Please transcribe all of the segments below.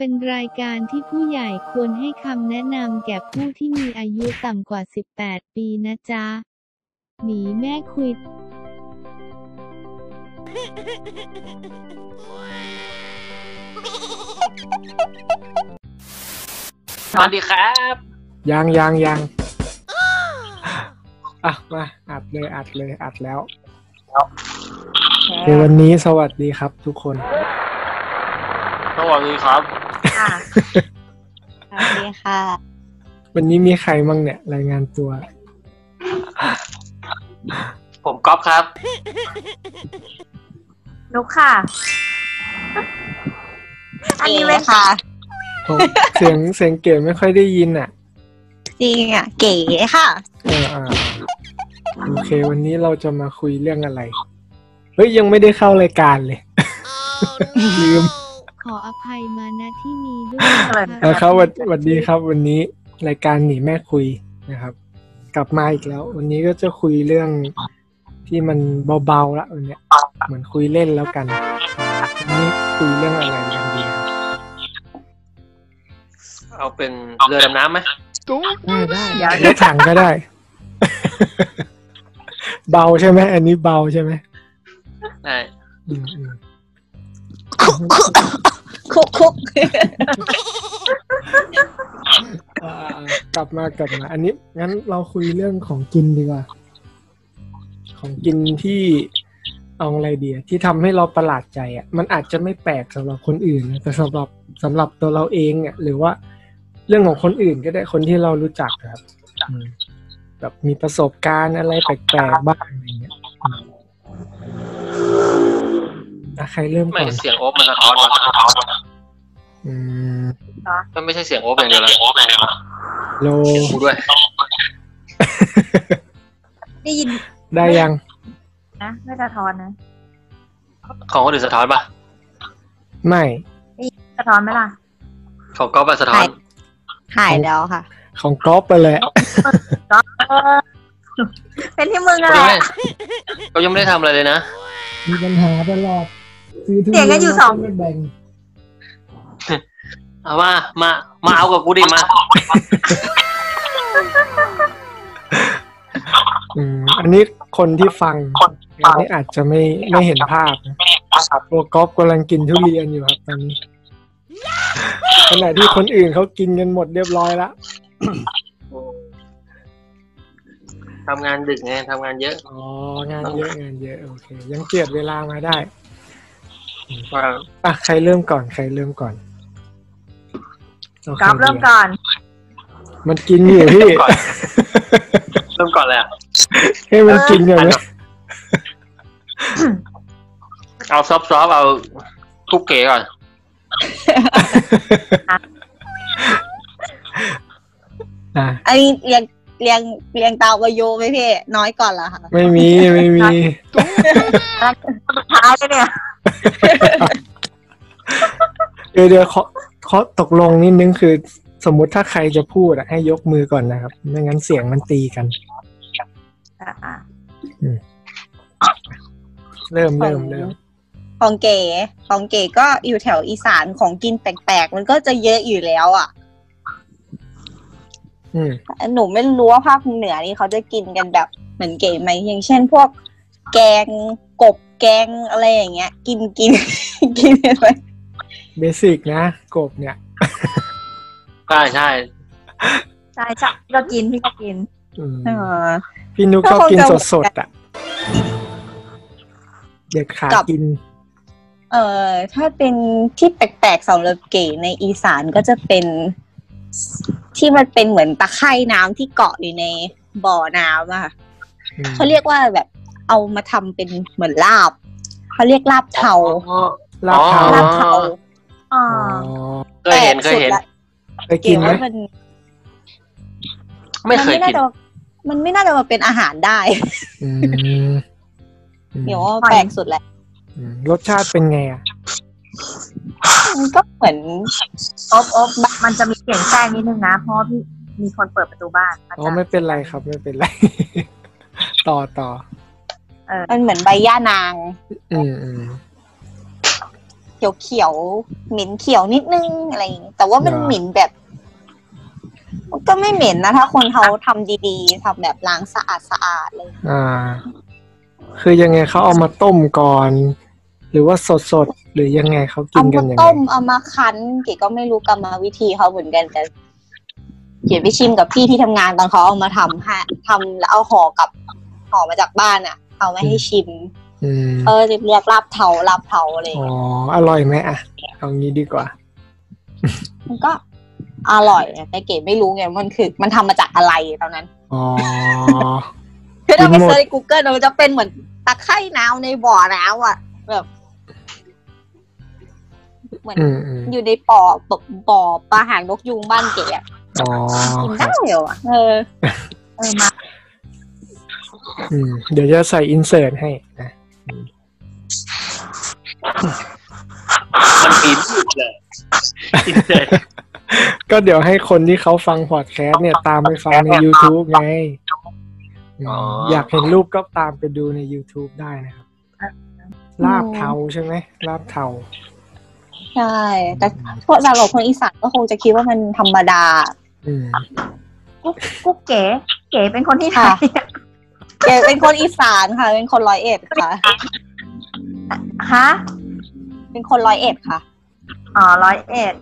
เป็นรายการที่ผู้ใหญ่ควรให้คำแนะนำแก่ผู้ที่มีอายุต่ำกว่า 18 ปีนะจ๊ะ หนีแม่คุย สวัสดีครับ ยังยังยังอะมาอัดเลยอัดเลยอัดแล้วในวันนี้สวัสดีครับทุกคน สวัสดีครับค่ะ สวัสดีค่ะ วันนี้มีใครมั่งเนี่ย รายงานตัว ผมก๊อฟครับ นุกค่ะ อันนี้ไม่ค่ะผมเสียงเสียงเก๋ไม่ค่อยได้ยินอะ จริงอะ เก๋ค่ะเอออ่าโอเค วันนี้เราจะมาคุยเรื่องอะไร เฮ้ย ยังไม่ได้เข้ารายการเลย ลืมข ออภัยมาณที่นี้ด้วยเปิดนะนะคคะรับสวัสสวัสดีครับ วันนี้รายการหนีแม่คุยนะครับ กลับมาอีกแล้ว วันนี้ก็จะคุยเรื่องที่มันเบาๆละวันเนี้ยเหมือนคุยเล่นแล้วกันวันนี้คุยเรื่องอะไรกันดีครับเอาเป็นเรือดำน้ำไหมได้ได้รถถังก็ได้ เบาใช่ไหมอันนี้เบาใช่ไหมได้อืมอืม คุกคุกคุกคุกอ่ากลับมากลับมา อันนี้งั้นเราคุยเรื่องของกินดีกว่า ของกินที่เอาอะไรดีอะที่ทำให้เราประหลาดใจอะ มันอาจจะไม่แปลกสำหรับคนอื่นนะแต่สำหรับสำหรับตัวเราเองอะหรือว่าเรื่องของคนอื่นก็ได้คนที่เรารู้จักครับอืมแบบมีประสบการณ์อะไรแปลกๆบ้างอะไรเงี้ยอืมอะใครเริ่มไม่ก่อน เสียงโอ๊บมันสะท้อนวะ อืมมันไม่ใช่เสียงโอ๊บอย่างเดียวเลยโลกูด้วย ได้ยินได้ยัง นะไม่สะท้อนนะของคนอื่นสะท้อนปะไม่สะท้อนไหมล่ะของก๊อฟอะสะท้อนหายแล้วค่ะ ของกรอบไปเลยอะเป็นที่มึงก็อะไรยังไม่ก็ยังไม่ได้ทำอะไรเลยนะ มีปัญหาตลอดซื้อทุเสียงกันอยู่สองไม่แบ่ง เอามา มา มาเอากับกูดิมาอืมอันนี้คนที่ฟังอันนี้อาจจะไม่ไม่เห็นภาพนะตัวก๊อฟกำลังกินทุเรียนอยู่ครับตอนนี้ขณะที่คนอื่นเขากินกันหมดเรียบร้อยแล้วทำงานดึกไงทำงานเยอะ อ๋อ งานเยอะงานเยอะโอเค ยังเจียดเวลามาได้อะใครเริ่มก่อน ใครเริ่มก่อนาใค กอล์ฟเริ่มก่อน มันกินอยู่พี่ก่อนเริ่มก่อนเลยอะให้มันกินก่อนนะเอาซอฟต์ๆเอาทุกเก๋ก่อน อะอันนี้เรียงเรียงเรียงตามอายุไหมพี่น้อยก่อนละค่ะไม่มีไม่มี สุดท้ายเลยเนี่ย เดี๋ยวเดี๋ยวขอ ขอตกลงนิดนึงคือ สมมุติถ้าใครจะพูดอะให้ยกมือก่อนนะครับ ไม่งั้นเสียงมันตีกันอะเริ่มเริ่มเริ่มของเก๋ของเก๋ก็อยู่แถวอีสานของกินแปลกๆ มันก็จะเยอะอยู่แล้วอะอืมหนูไม่รู้ว่าภาคเหนือนี่เขาจะกินกันแบบเหมือนเก๋ไหมอย่างเช่นพวกแกงกบแกงอะไรอย่างเงี้ย กินกินกินไป เบสิกนะกบเนี่ยใช่ใช่ใช่ใช่ก็กินพี่ก็กินอืมเออพี่นุกก็ก็คงกินจะสดสดๆอะ เด็ดขาดกับกิน เอ่อถ้าเป็นที่แปลกๆสำหรับเก๋ในอีสานก็จะเป็นที่มันเป็นเหมือนตะไคร่น้ำที่เกาะอยู่ในบ่อน้ำอะค่ะอืมเขาเรียกว่าแบบเอามาทำเป็นเหมือนลาบเขาเรียกลาบเทาลาบเทา อ๋อลาบเทาอ๋ออ๋อเคยเห็นเคยเห็นแปลกสุดละไปกิเก๋นไหมว่ามันไม่เคยนน่ากินจะมันไม่น่าจะมาเป็นอาหารได้อืมอืมเดี๋ยวว่าแปลกสุดแหละอืมรสชาติเป็นไงอะมันก็เหมือนอบอบมันจะมีเสียงแทรกนิดนึงนะ เพราะว่าพี่มีคนเปิดประตูบ้านมันอ๋อจะไม่เป็นไรครับ ไม่เป็นไร ต่อต่อเออมันเหมือนใบย่านาง อืมอืม เขียวเขียวๆเหม็นเขียวนิดนึงอะไรอย่างงี้แต่ว่ามันอ่าเหม็นแบบมันก็ไม่เหม็นนะถ้าคนเขาทำดีๆทำแบบล้างสะอาดสะอาดๆเลย อ่า คือยังไงเขาเอามาต้มก่อน หรือว่าสดสดๆหรือยังไงเขากิเอานกัมานยังไงต้มเอามาคั้นเก๋ก็ไม่รู้กรรมวิธีเขาเหมือนกันแต่เก๋ไปชิมกับพี่ที่ทำงานตอนเขาเอามาทำให้ทำแล้วเอาห่อกลับห่อมาจากบ้านอะ เอามาให้ชิมอืม เออเรียกลาบเทาลาบเทาอะไรอย่างอ๋อเงี้ยอร่อยไหมอะเอางี้ดีกว่า มันก็อร่อยนะแต่เก๋ไม่รู้ไงมันคือ มันทำมาจากอะไรตอนนั้นอ๋อคือถ้าไปกินหมด search ใน Google มันจะเป็นเหมือนตะไคร่น้ำในบ่อน้ำอะแบบเหมือนอืมอืมอยู่ในบ่อบ่อบ่อปลาหางนกยุงบ้านเก๋อะอ๋อกินได้ครับเเหรอวะเออเออมาอืมเดี๋ยวจะใส่ insert ให้นะ มันมีรูปเลย insert ก็เดี๋ยวให้คนที่เขาฟังพอดแคสต์เนี่ยตามไปฟังใน YouTube ไงอืมอยากเห็นรูปก็ตามไปดูใน YouTube ได้นะครับ ลาบเทาใช่ไหมลาบเทาใช่ แต่พวกสำหรับคนอีสานก็คงจะคิดว่ามันธรรมดาอืมกุ๊กกุ๊กเก๋ เก๋เป็นคนที่ไหน ค่ะเก๋เป็นคนอีสานค่ะ เป็นคนร้อยเอ็ดค่ะ ฮะ เป็นคนร้อยเอ็ดค่ะ อ๋อร้อยเอ็ด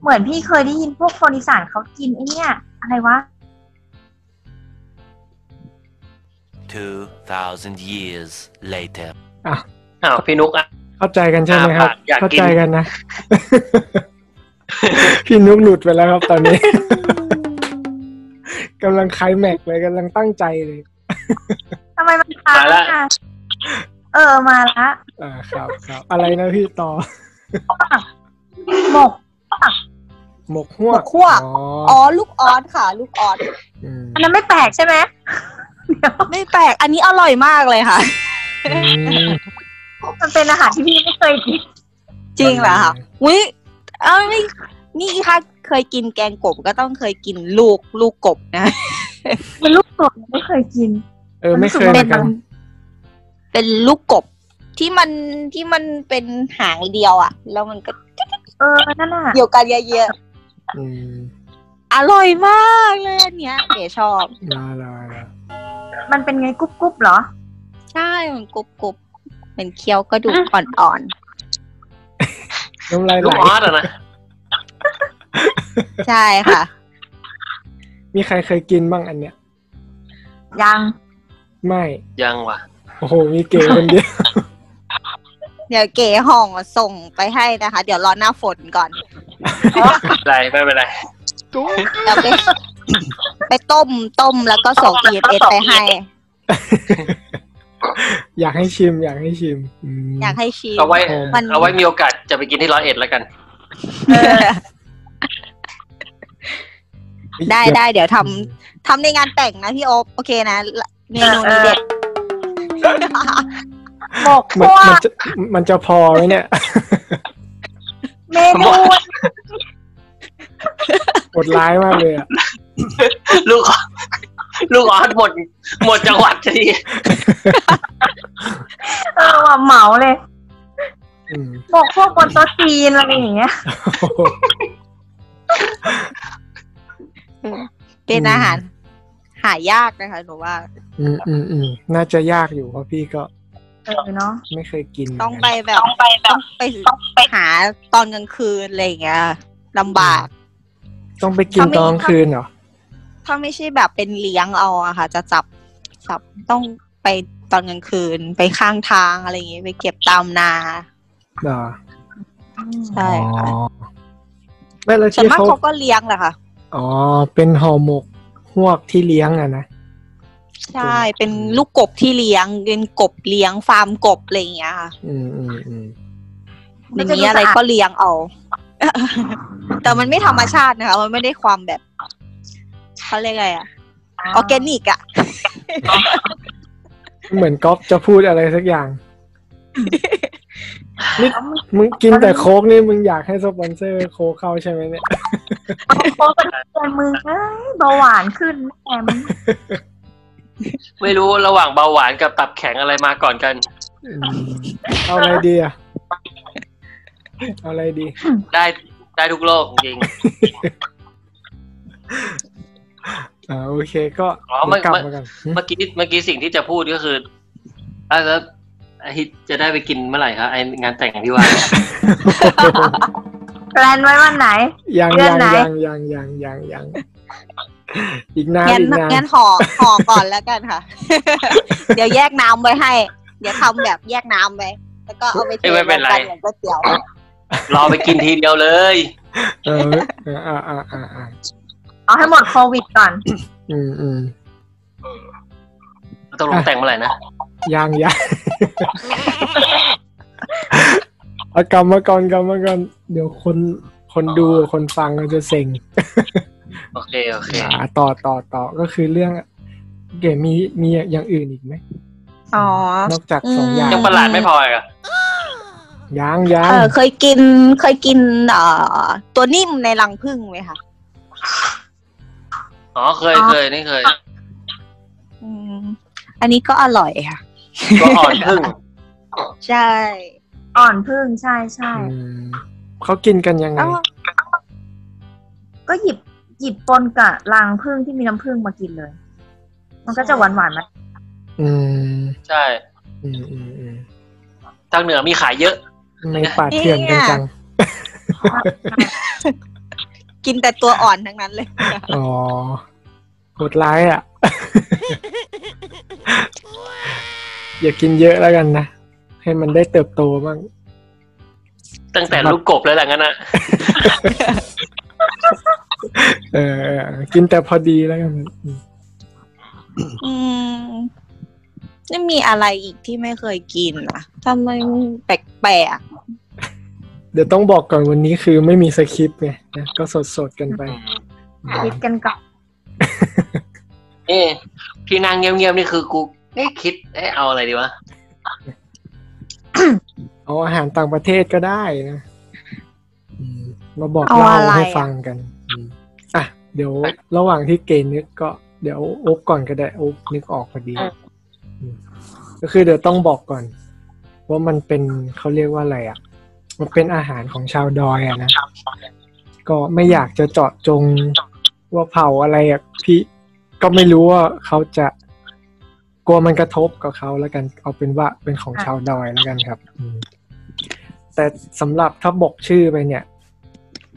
เหมือนพี่เคยได้ยินพวกคนอีสานเขากินไอ้เนี่ย อะไรวะ 2,000 years later. อ้าวพี่นุกอะ เข้าใจกันใช่ไหมครับอ่าปากอยากกิน เข้าใจกันนะ พี่นุกหลุดไปแล้วครับตอนนี้ กำลังไคลายแม็กซ์เลยกำลังตั้งใจเลย ทำไมมันช้ามาละ อะเออมาละ อ่าครับครับอะไรนะพี่ต่อ หมก หมกหวหมกกฮวก อ๋ออ๋อ ลูกออสค่ะ ลูกออสมอันนั้นไม่แปลกใช่ไหมเดี๋ยวไม่แปลก อันนี้อร่อยมากเลยค่ะ อืม มันเป็นอาหารที่พี่ไม่เคยกินจริงเหรอคะอุ้ยเอ้ยนี่ค่ะเคยกินแกงกบก็ต้องเคยกินลูกลูกกบนะ เป็นลูกกรดไม่เคยกิน เออไม่เคยเหมือนกันเป็นลูกกบที่มันที่มันเป็นหางเดียวอะแล้วมันก็ เออนั่นน่ะเกี่ยวกันเยอะอืมๆอร่อยมากเลยอันเนี้ยเก๋ชอบลาลาลามันเป็นไงกรุบกรุบเหรอ ใช่มันกรุบกรุบเป็นเคี้ยวกระดูกอ่อนน้ำลายลูไหลกออสอะนะๆใช่ค่ะ มีใครเคยกินบ้างอันเนี้ย ยังไม่ยังวะโอ้โหมีเก๋คนเดียวเดี๋ยวเก๋ห่องส่งไปให้นะคะ เดี๋ยวรอหน้าฝนก่อนไรไม่เป็นไรเดี๋ยวไปไปต้มต้มแล้วก็ส่ง EMS ไปให้ อยากให้ชิม อยากให้ชิมมอยากให้ชิมเอาไว้มัน เอาไว้มีโอกาสจะไปกินที่ร้อยเอ็ดแล้วกัน ได้ได้เดี๋ยวทำทำในงานแต่งนะพี่โอ๊บโอเคนะเมนูนี้เด็ดหมกมันพวมันกจะมันจะพอไหมเนี่ย เมนูโหดร้ายมากเลยอะลูกลูกออสหมด หมดจังหวัดทีเออว่าเหมาเลยอืมหมกพวกบนโต๊ะจีนอะไรอย่างเงี้ย โอ้โหเป็นอาหาร หายากนะคะหนูว่า อืมอืมอืมน่าจะยากอยู่เพราะพี่ก็เออเนาะไม่เคยกิน ต้องไปแบบต้องไปต้องไปไปหาตอนกลางคืนอะไรอย่างเงี้ยลำบาก ต้องไปกินตอนกลางคืนเหรอ ถ้าไม่ใช่แบบเป็นเลี้ยงเอาอะค่ะ จะจับจับต้องไปตอนกลางคืนไปข้างทางอะไรอย่างเงี้ยไปเก็บตามนาเหรอใช่ค่ะอ๋อไม่แล้วส่วนที่มากเขาเขาก็เลี้ยงแหละค่ะ อ๋อ เป็นห่อหมกหวกที่เลี้ยงอะนะ ใช่ เป็นลูกกบที่เลี้ยง เป็นกบเลี้ยงฟาร์มกบอะไรอย่างเงี้ยค่ะอืมอืมอืมไม่มีอะไรก็เลี้ยงเอา แต่มันไม่ธรรมชาตินะคะ มันไม่ได้ความแบบเขาเรียกอะไรอะออร์แกนิกอะเหมือนก๊อฟจะพูดอะไรสักอย่างนี่มึงกินแต่โค้กนี่มึงอยากให้สปอนเซอร์โค้กเข้าใช่ไหมเนี่ย โอ้เป็นแกมึงเอ้ยเบาหวานขึ้นแกมึงไม่รู้ระหว่างเบาหวานกับตับแข็งอะไรมาก่อนกันอืมเอาอะไรดีอะเอาอะไรดี ได้ได้ทุกโลกจริงอ่าโอเคก็อ๋อเดี๋ยวกลับเมื่อมากันเมื่อกี้เมื่อกี้สิ่งที่จะพูดก็คืออะแล้วไอ้ที่จะได้ไปกินเมื่อไหร่ครับไองานแต่งที่ว่าแพ ลนไว้วันไหน ยังเดือนยังไหนยังยังยังยังยังอีกนานงั้นอีกนานงั้นห่อห่อก่อนแล้วกันค่ะ เดี๋ยวแยกน้ำไว้ให้ เดี๋ยวทำแบบแยกน้ำไว้แล้วก็เอาไปเทเอ้ยไม่เป็นไรวกันเหมือนก๋วยเตี๋ยวรอไปกินทีเดียวเลย เออเอออ่าอ่าอ่าอ่าเอาให้หมดโควิดก่อน อืมอืมต้องลงแต่งเมื่อไหร่นะยังยัง เอากลับมาก่อนกลับมาก่อนเดี๋ยวคนคนดูคนฟังก็จะเซ็งโอเคโอเคอ่าต่อต่อต่อก็คือเรื่อง เกมมีมีอย่างอื่นอีกไหมอ๋อนอกจากสองอย่างยังประหลาดไม่พออีกเหรอยังยัเองอเคยกินเคยกินเอ่อตัวนิ่มในรังผึ้งไหมคะอ๋อเคยเคยนี่เคยอืมอันนี้ก็อร่อยค่ะ ก็อ่อนพึ่งใช่ อ่อนพึ่งใช่ใช่อืมเขากินกันยังไงเอ้าก็หยิบหยิบปนกับรังพึ่งที่มีน้ำพึ่งมากินเลย มันก็จะหวานหวานๆมันอืมใช่ อืมอืมอืมทางเหนือมีขายเยอะไม่ป่าเถื่อนกันจัง กินแต่ตัวอ่อนทั้งนั้นเลย อ๋อโหดร้ายอะ อย่ากินเยอะแล้วกันนะ ให้มันได้เติบโตบ้าง ตั้งแต่ลูกกบเลยแหละงั้นนะเออเออ กินแต่พอดีแล้วกันอืมอืมนี่มีอะไรอีกที่ไม่เคยกินอะทำไมมันแปลกเดี๋ยวต้องบอกก่อนวันนี้คือไม่มีสคริปต์ไงนะก็สดสดๆกันไปคิดกันก่อนนี่พี่นางเงียบๆนี่คือกูเอ๊ะคิดเอ๊ะเอาอะไรดีวะ เอาอาหารต่างประเทศก็ได้นะอืมมาบอกเอาเล่าอะไรให้อะฟังกันอืมอะเดี๋ยวระหว่างที่เกณฑ์นึกก็เดี๋ยวโอ๊บก่อนก็ได้โอ๊บนึกออกพอดีอืมก็คือเดี๋ยวต้องบอกก่อน ว่ามันเป็นเขาเรียกว่าอะไรอะ มันเป็นอาหารของชาวดอยอะนะ ก็ไม่อยากจะเจาะจงว่าเผ่าอะไรอะพี่ก็ไม่รู้ว่าเขาจะ กลัวมันกระทบกับเขาแล้วกันเอาเป็นว่าเป็นของชาวดอยแล้วกันครับอืมแต่สำหรับถ้าบอกชื่อไปเนี่ย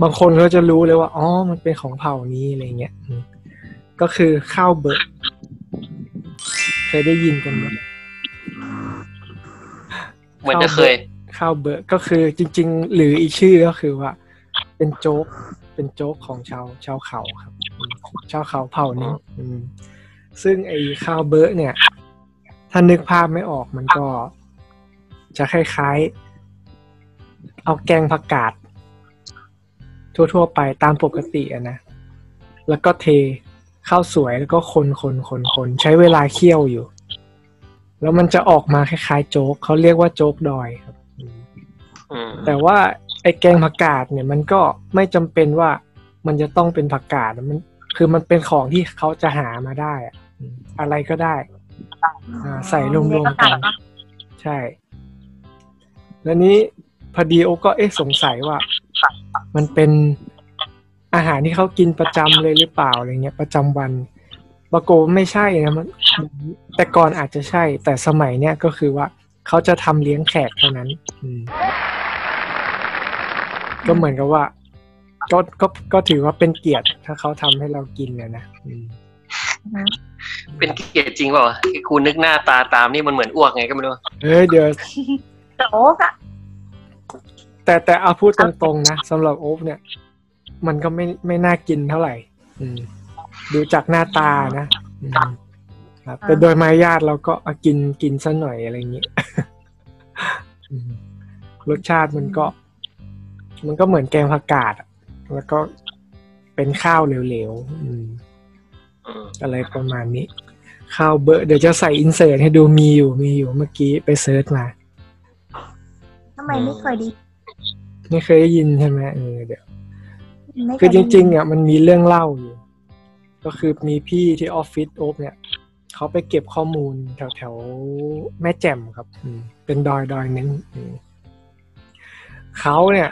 บางคนเขาจะรู้เลยว่าอ๋อมันเป็นของเผ่านี้อะไรเงี้ยอืมก็คือข้าวเบิร์เคยได้ยินกันไหมเหมือนจะเคยข้าวเบอร์ก็คือจริง ๆ หรืออีกชื่อก็คือว่า เป็นโจ๊กเป็นโจ๊กของชาวชาวเขาครับอืมชาวเขาเผ่านี้อืมซึ่งไอ้ข้าวเบอร์เนี่ย ถ้านึกภาพไม่ออกมันก็จะคล้ายๆ เอาแกงผักกาด ทั่วๆไปตามปกติอะนะ แล้วก็เทข้าวสวยแล้วก็คนคนคนคนใช้เวลาเคี่ยวอยู่ แล้วมันจะออกมาคล้ายๆ โจ๊กเขาเรียกว่าโจ๊กดอยครับอืมอืมแต่ว่าไอ้แกงผักกาดเนี่ย มันก็ไม่จำเป็นว่ามันจะต้องเป็นผักกาดมัน คือมันเป็นของที่เขาจะหามาได้ อะอืมอะไรก็ได้อ่า ใส่รวมๆกันใช่ แล้วนี้พอดีโอก็เอ๊ะสงสัยว่า มันเป็นอาหารที่เขากินประจำเลยหรือเปล่าอะไรเงี้ย ประจำวันปรากฏว่าไม่ใช่นะมัน แต่ก่อนอาจจะใช่ แต่สมัยเนี้ยก็คือว่าเขาจะทำเลี้ยงแขกเท่านั้น อืมก็เหมือนกับว่าก็ก็ก็ถือว่าเป็นเกียรติถ้าเขาทำให้เรากินนะนะอืม เป็นเกียรติจริงเปล่าวะที่กูนึกหน้าตาตามนี่มันเหมือนอ้วกไงก็ไม่รู้เอ้ยเดี๋ยวโจ๊กอะแต่แต่เอาพูดตรงๆนะสำหรับโอ๊บเนี่ย มันก็ไม่ไม่น่ากินเท่าไหร่ อืม ดูจากหน้าตานะอืมครับ แต่โดยมารยาทเราก็เอากินกินซะหน่อยอะไรอย่างเงี้ยอืมรสชาติมันก็ มันก็เหมือนแกงผักกาดอะแล้วก็เป็นข้าวเหลวๆอืม อืมอะไรประมาณนี้ข้าวเบอร์เดี๋ยวจะใส่อินเสิร์ตให้ดูมีอยู่มีอยู่เมื่อกี้ไปเซิร์ชมาทำไมไม่เคยดีไม่เคยได้ยินใช่ไหมเออเดี๋ยวไม่เยคือจได้ยินริง ๆ อะ มันมีเรื่องเล่าอยู่ ก็คือมีพี่ที่ออฟฟิศโอ๊บเนี่ยเขาไปเก็บข้อมูลแถวแถวๆแม่แจ่มครับอืมเป็นดอยดอยหนึงอืมเขาเนี่ย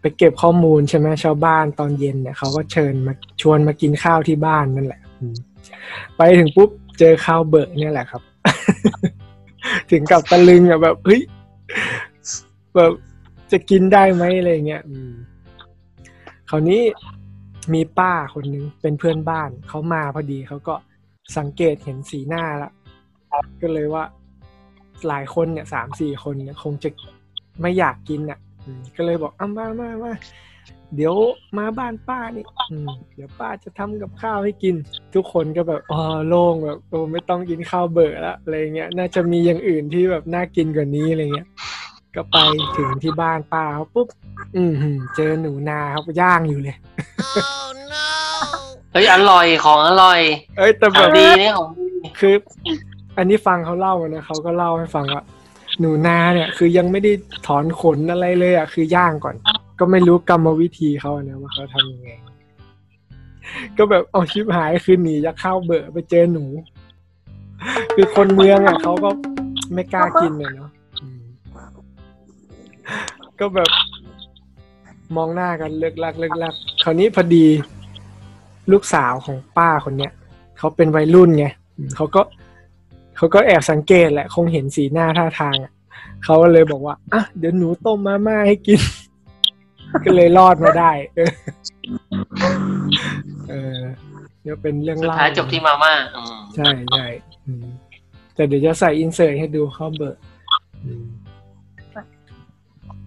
ไปเก็บข้อมูลใช่ไหมชาวบ้านตอนเย็นเนี่ยเขาก็เชิญมาชวนมากินข้าวที่บ้านนั่นแหละไปถึงปุ๊บเจอข้าวเบิกเนี่ยแหละครับ ถึงกับตะลึงอะแบบเฮ้ยแบบจะกินได้ไหมอะไรเงี้ยคราวนี้มีป้าคนนึงเป็นเพื่อนบ้านเขามาพอดีเขาก็สังเกตเห็นสีหน้าละก็เลยว่าหลายคนเนี่ยสามสี่คนเนี่ยคงจะไม่อยากกินอะ ก็เลยบอกอะมามามาเดี๋ยวมาบ้านป้านี่อืมเดี๋ยวป้าจะทำกับข้าวให้กิน ทุกคนก็แบบอ๋อโล่งแบบโอ้ไม่ต้องกินข้าวเบื่อละอะไรเงี้ย น่าจะมีอย่างอื่นที่แบบน่ากินกว่านี้อะไรเงี้ย ก็ไปถึงที่บ้านป้าเขาปุ๊บ อืมหืมเจอหนูนาครับย่างอยู่เลยเฮ้ยอร่อยของอร่อย เอ้ยแต่ขแบองบดีนี่ของดีคือ อันนี้ฟังเขาเล่านะเขาก็เล่าให้ฟังว่า หนูนาเนี่ยคือยังไม่ได้ถอนขนอะไรเลยอะคือย่างก่อน ก็ไม่รู้กรรมวิธีเขานะว่าเขาทำยังไง ก็แบบเอาชิบหายคือหนีจะเข้าเบอไปเจอหนู คือคนเมืองอะเขาก็ไม่กล้ากินเลยเนาะก็แบบมองหน้ากันเลิกลักเลิกลักคราวนี้พอดี ลูกสาวของป้าคนเนี้ยเขาเป็นวัยรุ่นไงเขาก็ เขาก็แอบสังเกตแหละ คงเห็นสีหน้าท่าทางอะเขาก็เลยบอกว่าอะเดี๋ยวหนูต้มมาม่าให้กิน ก็เลยรอดมาได้เออเออเดี๋ยวเป็นเรื่องสุดเล่าท้ายจบที่มาม่าอืมใช่ใช่อืมแต่เดี๋ยวจะใส่อินเสิร์ตให้ดูเข้าเบอร์อืม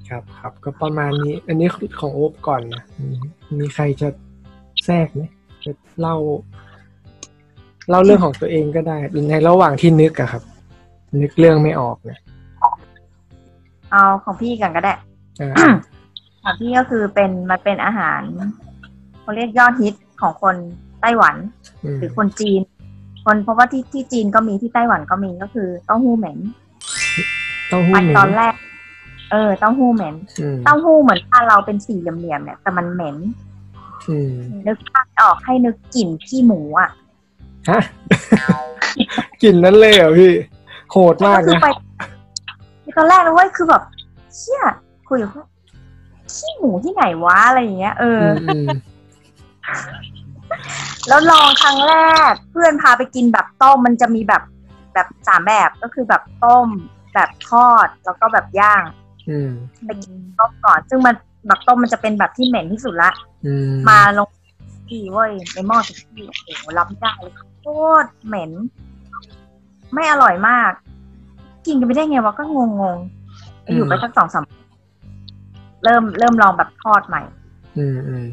ครับครับก็ประมาณนี้ อันนี้ของโอ๊บก่อนนะอืมมีใครจะแทรกไหมจะเล่า เล่าเรื่องของตัวเองก็ได้ในระหว่างที่นึกอะครับ นึกเรื่องไม่ออกเนี่ยเอาของพี่กันก็ได้อ่าของพี่ก็คือเป็นมันเป็นอาหารเขาเรียกยอดฮิตของคนไต้หวันอืมหรือคนจีน คนเพราะว่าที่ที่จีนก็มีที่ไต้หวันก็มีก็คือเต้าหู้เหม็นเต้าหู้ไปเหม็นตอนแรก เออเต้าหู้เหม็นอืมเต้าหู้เหมือนถ้านเราเป็นสี่เหลี่ยมๆเนี่ยแต่มันเหม็นอืมนึกภาพออกให้นึกกลิ่นขี้หมูอะ ฮะกลิ่นนั้นเลยเหรอพี่ โหดมากก็คือนะไปตอนแรกนะเว้ยคือแบบเชี่ยคุยกับเขาขี้หมูที่ไหนวะอะไรอย่างเงี้ย เอออือมอืมแล้วลองครั้งแรก เพื่อนพาไปกินแบบต้มมันจะมีแบบแบบสามแบบก็คือแบบต้ม แบบทอดแล้วก็แบบย่างอืมไปกินต้มก่อน ซึ่งมันแบบต้มมันจะเป็นแบบที่เหม็นที่สุดละอืมมาลงที่เว้ยในหม้อสุกี้โอ้โหรับไม่ได้เลย โคตรเหม็น ไม่อร่อยมาก กินกันไปได้ไงวะก็งงงๆอยู่ไปสักสองสามเริ่มเริ่มลองแบบทอดใหม่ อืมอืม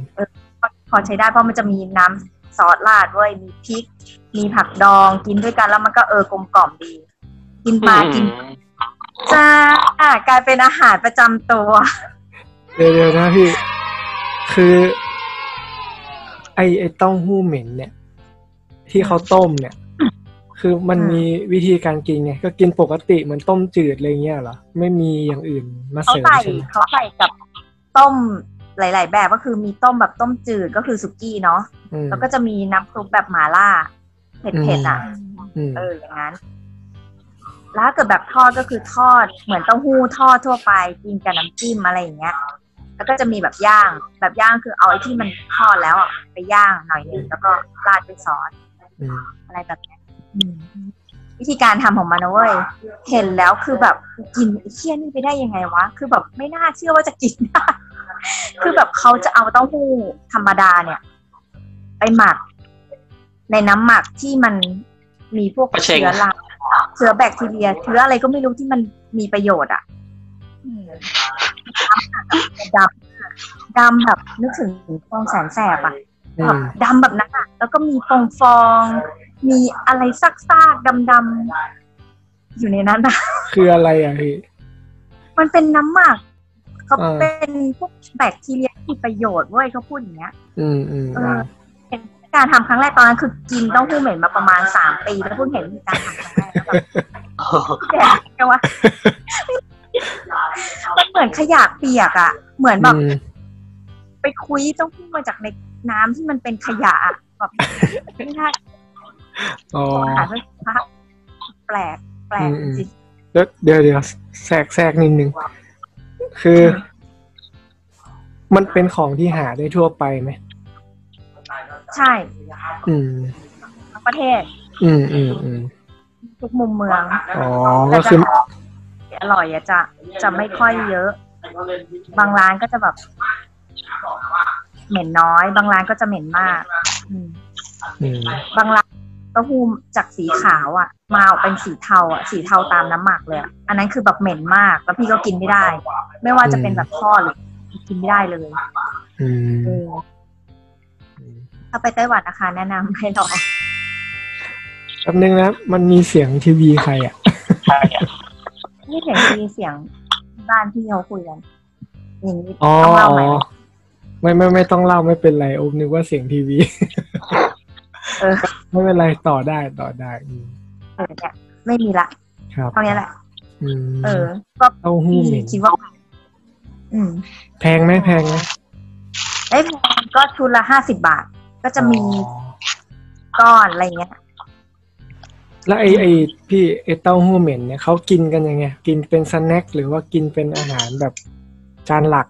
พอใช้ได้เพราะมันจะมีน้ำซอสราดด้วยมีพริก มีผักดองกินด้วยกันแล้วมันก็เออกลมกล่อมดี กินปลากินจ้ากลายเป็นอาหารประจำตัวเดี๋ยวเดี๋ยวนะพี่ คือ ไอไอเต้าหู้เหม็นเนี่ย ที่เขาต้มเนี่ย คือมันอืมมีวิธีการกินไงก็กินปกติเหมือนต้มจืดอะไรเงี้ยเหรอไม่มีอย่างอื่นมาเขาเสริมใส่ใช่ไหมเขาใส่กับต้มหลาย ๆ แบบก็คือมีต้มแบบต้มจืดก็คือสุกี้เนาะอืมแล้วก็จะมีน้ำซุปแบบหม่าล่าเผ็ดๆอะอืมเอออย่างนั้นแล้วถ้าเกิดแบบทอดก็คือทอดเหมือนเต้าหู้ทอดทั่วไปกินกับน้ำจิ้มอะไรอย่างเงี้ย แล้วก็จะมีแบบย่างแบบย่างคือเอาไอ้ที่มันทอดแล้วอะไปย่างหน่อยหนึงแล้วก็ราดด้วยซอส อืมอะไรแบบเนี้ยอืมวิธีการทำของมันนะเว้ย เห็นแล้วคือแบบกินไอ้เชี่ยนี่ไปได้ยังไงวะ คือแบบไม่น่าเชื่อว่าจะกินได้คือแบบเขาจะเอาเต้าหู้ธรรมดาเนี่ย ไปหมัก ในน้ำหมักที่มันมีพวกกระเชงเชื้อราเชื้อแบคทีเรียเชื้ออะไรก็ไม่รู้ที่มันมีประโยชน์อะอืมดำดำแบบนึกถึงฟองแสนแสบอะอื แบบมดำแบบนั้นอะแล้วก็มีฟองฟองๆมีอะไรซักซากดำดำๆอยู่ในนั้นอะคืออะไรอะพี่ มันเป็นน้ำหมักเขาอ่าเป็นพวกแบคทีเรียที่มีประโยชน์เว้ยเขาพูดอย่างเงี้ย อืมอืมเออือมเป็นการทำครั้งแรกตอนนั้นคือกินเต้าหู้เหม็นมาประมาณสามปีแล้วเพิ่งเห็นมีการทำครั้งแรกแล้วแบบแดกไงวะมันเหมือนขยะเปียกอะ เหมือนแบบอืมไปคุยเต้าหู้มาจากใน น้ำที่มันเป็นขยะอะแบบไม่น่าอ๋ออาหารเป็นพระแปลกแปลกอืมจริงแล้วเดี๋ยวเดี๋ยวแทรกแทรกนิดนึง คือ มันเป็นของที่หาได้ทั่วไปไหม ใช่ อืมทั้งประเทศ อืมอืมอืมทุกมุมเมือง อ๋อแต่ก็จะคือ อร่อยอะจะ จะไม่ค่อยเยอะ บางร้านก็จะแบบ เหม็นน้อย บางร้านก็จะเหม็นมากอืมอืมบางร้านเต้าหู้จากสีขาวอะมาออกเป็นสีเทาอะสีเทาตามน้ำหมักเลยอะอันนั้นคือแบบเหม็นมาก แล้วพี่ก็กินไม่ได้ ไม่ว่าจะเป็นแบบทอดหรือกินไม่ได้เลยอืมเออถ้าไปไต้หวันนะคะ แนะนำให้ลองแป๊บนึงนะมันมีเสียงทีวีใครอะนี่เสียงมีเสียงบ้านที่เขาคุยกันอย่างนี้อ๋อต้องเล่าไหมอ๋อ ไม่ไม่ไม่ต้องเล่าไม่เป็นไรโอมนึกว่าเสียงทีวีเออไม่เป็นไรต่อได้ต่อได้อืมเออเนี่ยไม่มีละครับเท่านี้แหละ อืมเออ ก็เต้าหู้พี่เหม็นคิดว่า อืม แพงไหมแพงไหมไอ้ยก็ชุดละห้าสิบบาท ก็จะมีอ๋อก้อนอะไรเงี้ย แล้วไอไอพี่ไอเต้าหู้เหม็นเนี่ยเขากินกันยังไง กินเป็นสแน็คหรือว่ากินเป็นอาหารแบบจานหลัก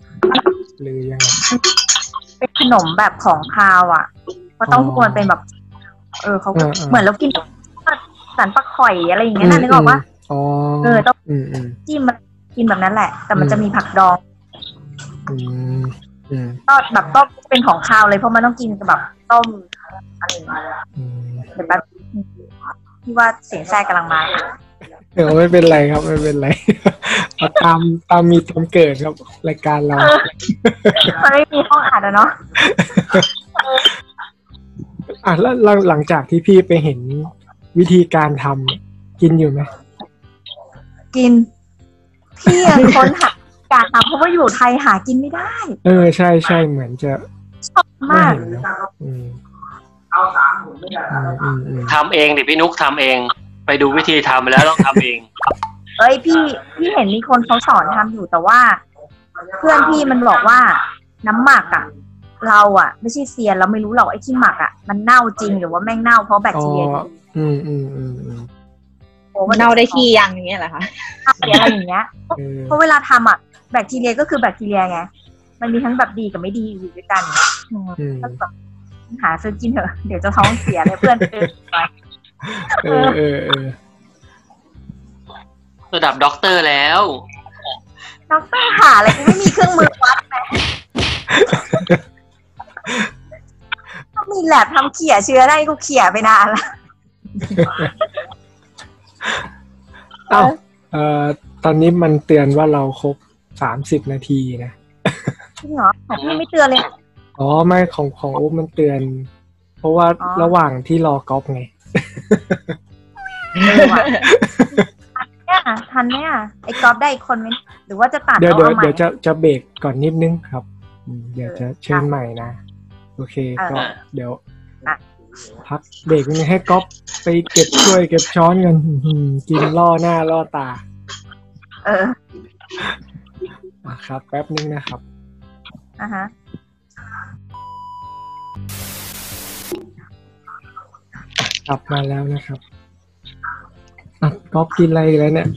หรือยังไงเป็นขนมแบบของคาวอะเพราะเต้องหู้มันเป็นแบบ เออเขาก็อ่าอ่าเหมือนเรากินสันปลาข่อยอะไรอย่างเงี้ยนะนึกออกปะอ๋อเออต้องอืมอืมจิ้มมันกินแบบนั้นแหละ แต่มันอืมจะมีผักดองอืมอืมก็แบบต้มเป็นของคาวเลยเพราะมันต้องกินกับแบบต้มอะไรอย่างเงี้ยอืมเดี๋ยวแป๊บที่ว่าเสียงแทรกกำลังมา เดี๋ยวไม่เป็นไรครับไม่เป็นไรเอาตามตามมีตามเกิดครับรายการเรามันไม่มีห้องอัดอะเนาะอะแล้วหลังหลังจากที่พี่ไปเห็นวิธีการทำเนี่ยกินอยู่ไหมกิน พี่อะคนหาการทำเพราะว่าอยู่ไทยหากินไม่ได้ เออใช่ใช่เหมือนจะชอบไม่มากเห็นนะอืมอืมอืมอืมทำเองดิพี่นุกทำเอง ไปดูวิธีทำแล้วต้องทำเองเอ้ยพี่พี่เห็นมีคนเขาสอนทำอยู่แต่ว่า เพื่อนพี่มันบอกว่าน้ำหมักอะเราอะไม่ใช่เซียนเราไม่รู้หรอกไอ้ที่หมักอะมันเน่าจริงหรือว่าแม่งเน่าเพราะแบคอ๋อทีเรียอืมอืมอืมอืมเน่าได้ที่ยังอย่างเงี้ยเหรอคะอะไรอย่างเงี้ย เออเพราะเวลาทำอะแบคทีเรียก็คือแบคทีเรียไง มันมีทั้งแบบดีกับไม่ดีอยู่ด้วยกันอืมก็แบบหาซื้อกินเถอะ เดี๋ยวจะท้องเสียเลยเพื่อนเออ เออเออเออระดับด็อกเตอร์แล้วด็อกเตอร์หาอะไรกูไม่มีเครื่องมือวัดไหมถ้ามีแลบทำเขี่ยเชื้อได้กูเขี่ยไปนานละเอ้าเอ่อตอนนี้มันเตือนว่าเราครบสามสิบนาทีนะจริงเหรอของพี่ไม่เตือนเลย อ๋อไม่ของของอุ๊บมันเตือน เพราะว่าอ๋อระหว่างที่รอก๊อฟไง เออว่ะเนี่ยทันไหมอะไอ้กอล์ฟได้อีกคนไหมหรือว่าจะตัดเดี๋ยวเอาเดี๋ยวเอาใหม่เดี๋ยวจะจะเบรกก่อนนิดนึงครับอืมเดี๋ยวจะเชิญอะใหม่นะ โอเคอะก็อะเดี๋ยวอะพักเบรกนึงให้ก๊อฟไปเก็บถ้วยเก็บช้อนกันอืมกินล่อหน้าล่อตา เอออะครับ แป๊บนึงนะครับอะฮะ กลับมาแล้วนะครับอะก๊อฟกินอะไรอีกแล้วเนี่ย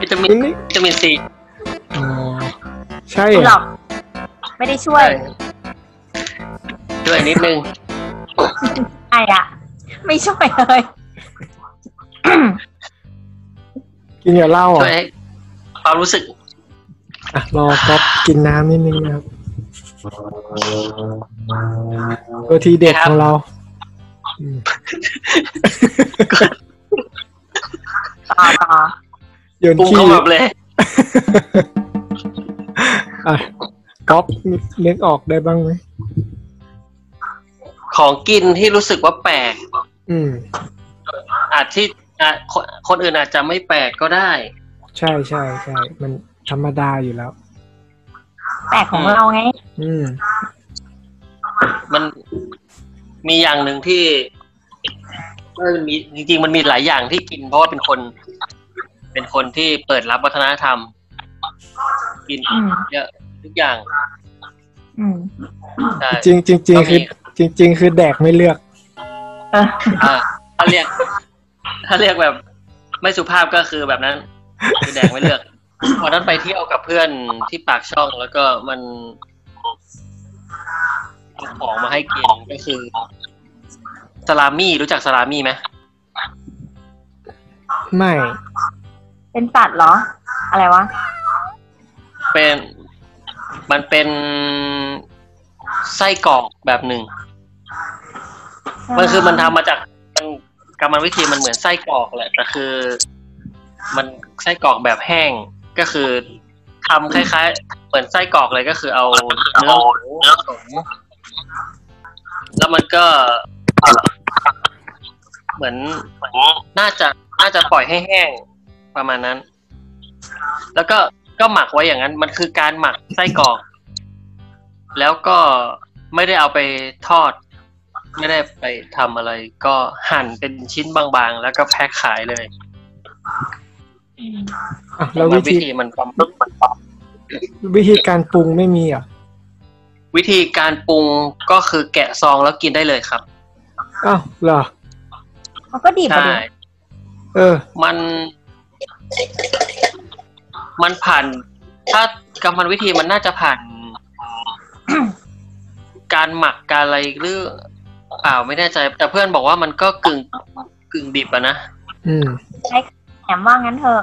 วิตามินนี่วิตามินซีอ๋อ ใช่ไม่เหหรรออกไม่ได้ช่วยด้วยนิดนึง ไอ้อะไม่ช่วยเลย กินกับเหล้าช่อะวยให้ความรู้สึก อะรอก๊อฟกินน้ำนิดนึงนะครับ ตัวทีเด็ดของเราอืมต่อต่อโยนปรุงขี้เข้าแบบเลยอะก๊อฟนึกออกได้บ้างไหม ของกินที่รู้สึกว่าแปลก อืม อาจที่อะคนคนอื่นอาจจะไม่แปลกก็ได้ ใช่ใช่ใช่ มันธรรมดาอยู่แล้ว แต่ของเราไง อืม มันมีอย่างหนึ่งที่เออมันมีจริง ๆ มันมีหลายอย่างที่กิน เพราะว่าเป็นคน เป็นคนที่เปิดรับวัฒนธรรม กินอืม เยอะทุกอย่างอืม ใช่จริงจริงจริงก็มีคือจริง ๆ คือแดกไม่เลือก เออ อ่าถ้าเรียก ถ้าเรียกแบบ ไม่สุภาพก็คือแบบนั้นคือแดงไม่เลือก วันนั้นไปเที่ยวกับเพื่อนที่ปากช่องแล้วก็มันเอาของมาให้กินก็คือสลามี่รู้จักสลามี่ไหมไม่ เป็นสัตว์เหรอ อะไรวะ เป็นมันเป็นไส้กรอกแบบหนึ่งมันคือมันทำมาจากมันกรรมวิธีมันเหมือนไส้กรอกแหละแต่คือ มันไส้กรอกแบบแห้ง ก็คือทำคล้ายๆเหมือนไส้กรอกเลยก็คือเอาเนื้อหมูแล้วมันก็เหมือนน่าจะน่าจะปล่อยให้แห้งประมาณนั้น แล้วก็ก็หมักไว้อย่างนั้น มันคือการหมักไส้กรอก แล้วก็ไม่ได้เอาไปทอด ไม่ได้ไปทำอะไร ก็หั่นเป็นชิ้นบางๆ แล้วก็แพ็คขายเลย แล้วมัวินวิธีธีมันประมาณวิธีการปรุงไม่มีเหรอะ วิธีการปรุงก็คือแกะซองแล้วกินได้เลยครับอ้าวเหรอมันก็ดีพอใช่ดีเออ มัน มันผ่าน ถ้ากรรมวิธีมันน่าจะผ่าน การหมักการอะไรหรือเปล่าไม่แน่ใจ แต่เพื่อนบอกว่ามันก็กึ่งกึ่งดิบอะนะ อืมแห มว่างั้นเถอะ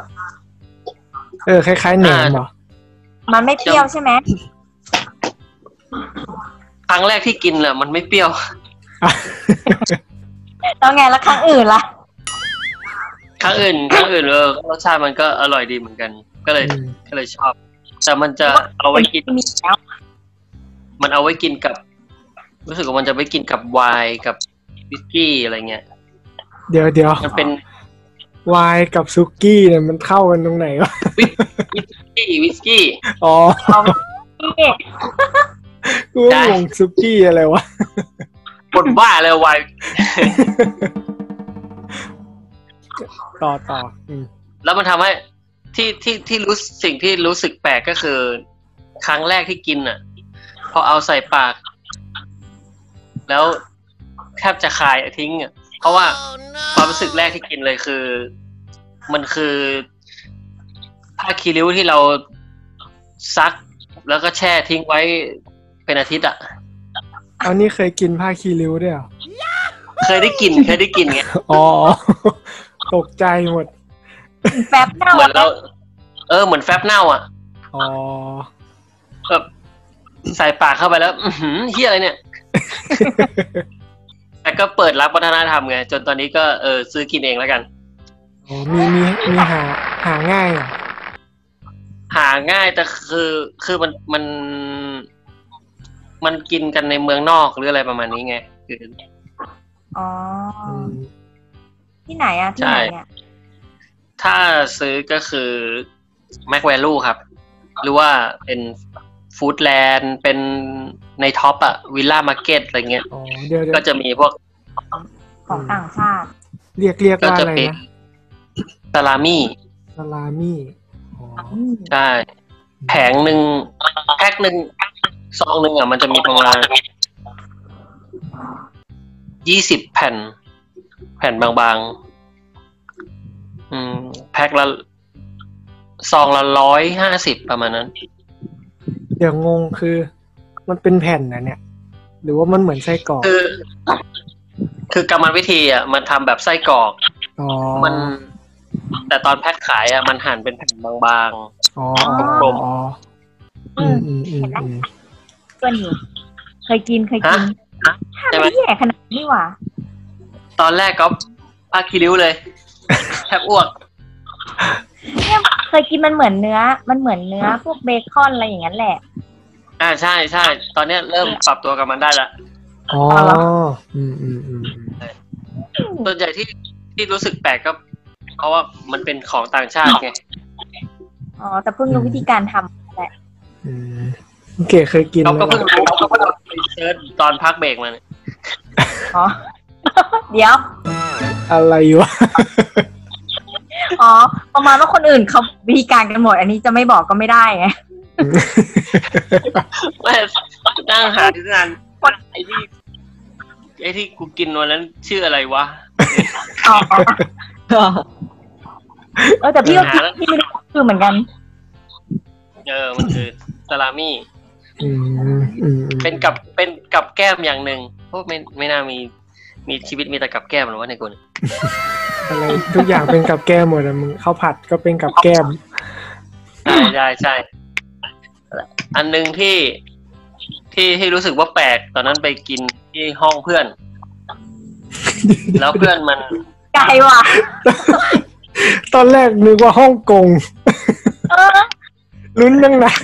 เออคล้ายๆแหนมเหรอมันไม่เปรี้ยวใช่ไหมครั้งแรกที่กินแหละมันไม่เปรี้ยวแล้วไงแล้วครั้งอื่นล่ะครั้งอื่นครั้งอื่นเออรสชาติมันก็อร่อยดีเหมือนกัน ก็เลยอืมก็เลยชอบ แต่มันจะเอาไว้กินมีแล้วมันเอาไว้กินกับ รู้สึกว่ามันจะไว้กินกับไวน์กับวิสกี้อะไรเงี้ย เดี๋ยวเดี๋ยวมันเป็น วายกับซุกี้เนี่ยมันเข้ากันตรงไหนวะวิสกี้วิสกี้อ๋อเอาที่กูได้งงซุกี้อะไรวะบนบ้าเลยไวน์ต่อต่ออืมแล้วมันทำให้ที่ที่ที่รู้สิ่งที่รู้สึกแปลกก็คือ ครั้งแรกที่กินอะ พอเอาใส่ปาก แล้วแทบจะคายทิ้งอะ เพราะว่าความรู้สึกแรกที่กินเลยคือ มันคือผ้าคีริ้วที่เราซัก แล้วก็แช่ทิ้งไว้เป็นอาทิตย์อะเอานี่เคยกินผ้าคีริ้วด้วยเหรอเคยได้กินเคยได้กินไงอ๋อตกใจหมดแป๊บเน่าเหมือนเราเออเหมือนแฟบเน่าอะอ๋อแบบใส่ปากเข้าไปแล้วอือหือเฮียอะไรเนี่ย แต่ก็เปิดรับวัฒนธรรมไง จนตอนนี้ก็เออซื้อกินเองแล้วกันอ๋อมีมีมีหาหาง่ายเหรอหาง่ายแต่คือคือมันมัน มันกินกันในเมืองนอกหรืออะไรประมาณนี้ไงคืออ๋ออืมที่ไหนอะที่ไหนเนี่ยถ้าซื้อก็คือแม็กแวลูครับ หรือว่าเป็นฟู้ดแลนด์เป็น ในท็อปอะวิลล่ามาร์เก็ตอะไรเงี้ยอ๋อเดี๋ยวเดี๋ยก็วจะมีพวกของต่างชาติ เรียกเรียกก็ว่าจะอะไรเป็นนะซาลามี่ซาลามี่อ๋ออืมใช่แผงหนึ่งแพ็คหนึ่งซองหนึ่งอะมันจะมีประมาณยี่สิบแผ่น แผ่นบางๆ อืม แพ็คละซองละร้อยห้าสิบประมาณนั้น เดี๋ยวงงคือ มันเป็นแผ่นนะเนี่ย หรือว่ามันเหมือนไส้กรอกคือ คือกรรมวิธีอะมันทำแบบไส้กรอกอ๋อมัน แต่ตอนแพ็คขายอะมันหั่นเป็นแผ่นบางอ๋อกลมอ๋ออืมอืมอืมอืมตัวนี้เคยกินเคยกินฮะถ้าใช่ไหมไม่แย่ขนาดนี้หว่าๆตอนแรกก็ผ้าคีริ้วเลยแทบอ้วกเนี่ยเคยกินมันเหมือนเนื้อ มันเหมือนเนื้อ พวกเบคอนอะไรอย่างนั้นแหละ อ่าใช่ใช่ตอนเนี้ยเริ่มปรับตัวกับมันได้ละอ๋ออ๋อเหรออืมอืมอืมอืมส่วนใหญ่ที่ที่รู้สึกแปลกก็เพราะว่ามันเป็นของต่างชาติไงอ๋อแต่เพิ่งรู้วิธีการทำแหละอืมคุณเก๋เคยกินเราไหมก็เพิ่งล่ะรู้เราก็เพิ่งไป search ตอนพักเบรกมาเนี่ยอ๋อเดี๋ยว อะไรวะอ๋อ ประมาณว่าคนอื่นเขาวิธีการกันหมด อันนี้จะไม่บอกก็ไม่ได้ไง ไม่นั่งหาที่นานว่าไอ้ที่ไอ้ที่กูกินวันนั้นชื่ออะไรวะอ๋อเออแต่พี่ก็คิดหาแล้วพี่ไม่รู้คือเหมือนกัน เออมันคือสลามี่อืมอืมอืมเป็นกับเป็นกับแก้มอย่างหนึ่งเพราะไม่ไม่น่ามีมีชีวิตมีแต่กับแก้มหรอวะในกุลอะไรทุกอย่างเป็นกับแก้มหมดอะมึงข้าวผัดก็เป็นกับแก้มใช่ใช่ใช่ อันหนึ่งที่ที่ที่รู้สึกว่าแปลกตอนนั้นไปกินที่ห้องเพื่อน แล้วเพื่อนมันไกลว่ะ ตอนแรกนึกว่าฮ่องกงเออลุ้นตั้งนาน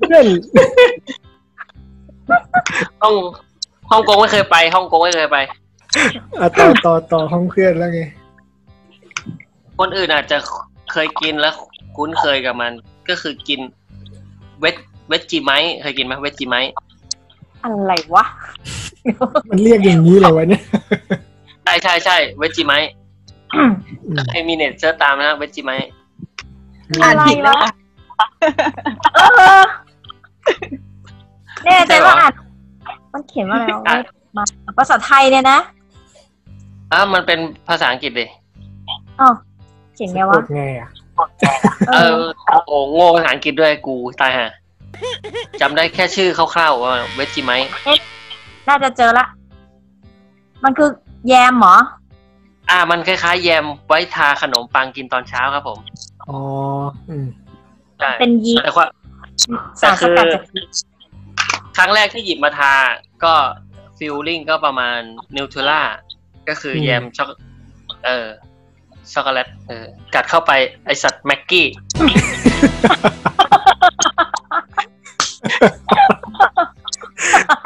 เพื่อนห้องฮ่องกงไม่เคยไปฮ่องกงไม่เคยไปอะต่อต่อต่อห้องเพื่อนแล้วไง คนอื่นอาจจะเคยกินแล้วคุ้นเคยกับมัน ก็คือกิน เวจเวจจีไมเคยกินไหมเวจจีไมอะไรวะ มันเรียกอย่างนี้เลยวะเนี่ยใช่ใช่ใช่เวจจีไมอืมให้มีเน็ตเสิร์ชตามนะเวจจีไมอ่านผิดแล้วค่ะเออแน่ใจว่าอ่านมันเขียนว่าอะไรวะมาภาษาไทยเนี่ยนะอะมันเป็นภาษาอังกฤษดิอ๋อเขียนไงกวะดไงอะ เออโอ้โง่ภาษาอังกฤษด้วยกูตายฮะจำได้แค่ชื่อคร่าวๆว่าเวจจีไมน่าจะเจอละ มันคือแยมเหรอ อ่า มันคล้ายๆ แยมไว้ทาขนมปังกินตอนเช้าครับผมอ๋ออืมใช่เป็นยีแต่ว่าสารสกัดจากยีสต์ครั้งแรกที่หยิบมาทาก็ feeling ก็ประมาณนิวท e ล่าก็คือแยมช็อกเออ ช็อกโกแลตเออกัดเข้าไปไอสัตว์แม็กกี้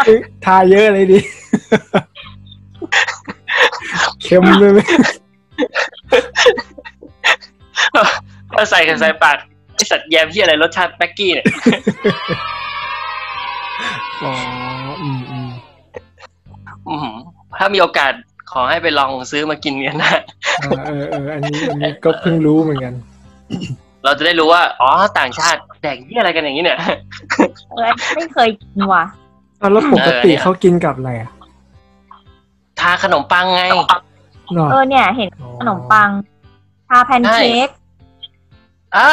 เอ๊ะทาเยอะเลยดิ เค็มเลยไหมก็ใส่กันใส่ปากไอสัตว์แยมที่อะไรรสชาติแม็กกี้เนี่ย อ๋อ อืมอืมอื้อหือถ้ามีโอกาส ขอให้ไปลองซื้อมากินกันนะอ่าเออเอออันนี้อันนี้ก็เพิ่งรู้เหมือนกัน เราจะได้รู้ว่า อ๋อ ต่างชาติแดกยี่อะไรกันอย่างนี้เนี่ยเออไม่เคยกินว่ะอะแล้วปกติเออเนี่ยเขากินกับอะไรอะ ทาขนมปังไงหรอเออเนี่ย เห็นขนมปัง ทาแพนเค้กอ่า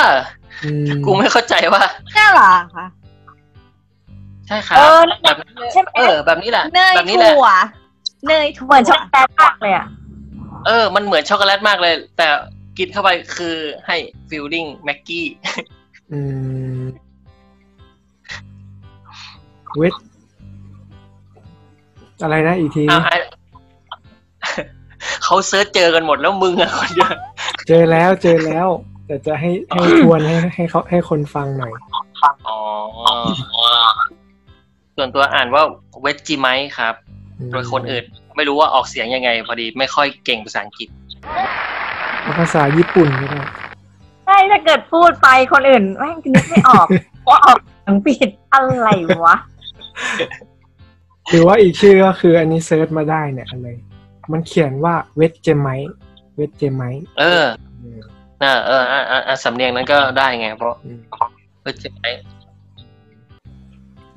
อืมกูไม่เข้าใจว่าน่ารักค่ะใช่ครับเออแบบใช่ไหมเออแบบนี้แหละเนยแบบนี้แหละถั่ว เนยถั่วเหมือนช็อกโกแลตมากเลยอะ เออ มันเหมือนช็อกโกแลตมากเลย แต่กินเข้าไปคือให้ feeling แม็กกี้อืมเวทอะไรนะอีกทีอ้าวไอ้เขา search เจอกันหมดแล้วมึงอะคนเดียวเจอแล้วเจอแล้ว แต่จะให้ให้ทวนให้ให้เขาให้คนฟังหน่อย อ๋อ ส่วนตัวอ่านว่าเวจจิไมครับ โดยคนอื่น ไม่รู้ว่าออกเสียงยังไง พอดีไม่ค่อยเก่งภาษาอังกฤษเอาภาษาญี่ปุ่นก็ได้ใช่ถ้าเกิดพูดไปคนอื่นแม่งนึกไม่ออกว่าออกเสียงผิดอะไรวะหรือว่าอีกชื่อก็คืออันนี้เซิร์ชมาได้เนี่ยอะไรมันเขียนว่าเวทเจไมเวทเจไมเออน่ะเอออะอะอะสำเนียงนั้นก็ได้ไง เพราะเวจจิไม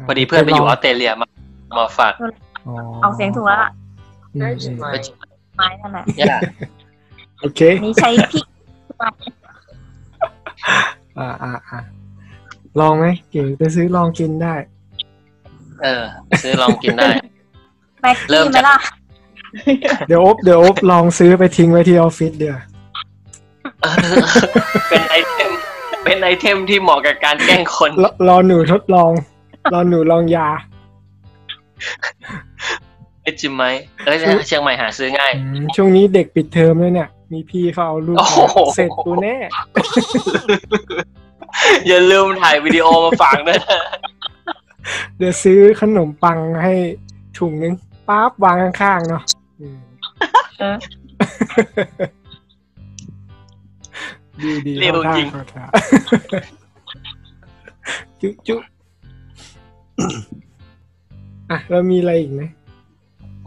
พอดีเพื่อนไปอยู่ออสเตรเลียมามาฝาก ออกเสียงถูกแล้วล่ะอืมอืมเวจจิไมไม้นั่นแหละเนี่ยโอเคนี่ใช้พริกอ่าอ่าอ่าลองไหมเก๋ไปซื้อลองกินได้ เออ ซื้อลองกินได้แม็กเริ่กี้มไหมจากล่ะ เดี๋ยวอบเดี๋ยวอบลองซื้อไปทิ้งไว้ที่ออฟฟิศเดี๋ยวาเออเป็นไอเทม เป็นไอเทมที่เหมาะกับการแกล้งคน รอรอหนูทดลอง รอหนูลองยาเอจิไมเอ้ยเชียงใหม่หาซื้อง่ายอืมช่วงนี้เด็กปิดเทอมเลยเนี่ย มีพี่เขาเอาลูกโอ้โหมาเสร็จกูแน่ อย่าลืมถ่ายวิดีโอมาฝากด้วยนะเดี๋ยวซื้อขนมปังให้ถุงนึงป๊าบวางข้างๆเนาะอืมเออดีดีเร็วข้าจริงเข้าท่าจุ๊จุ๊อะเรามีอะไรอีกไหม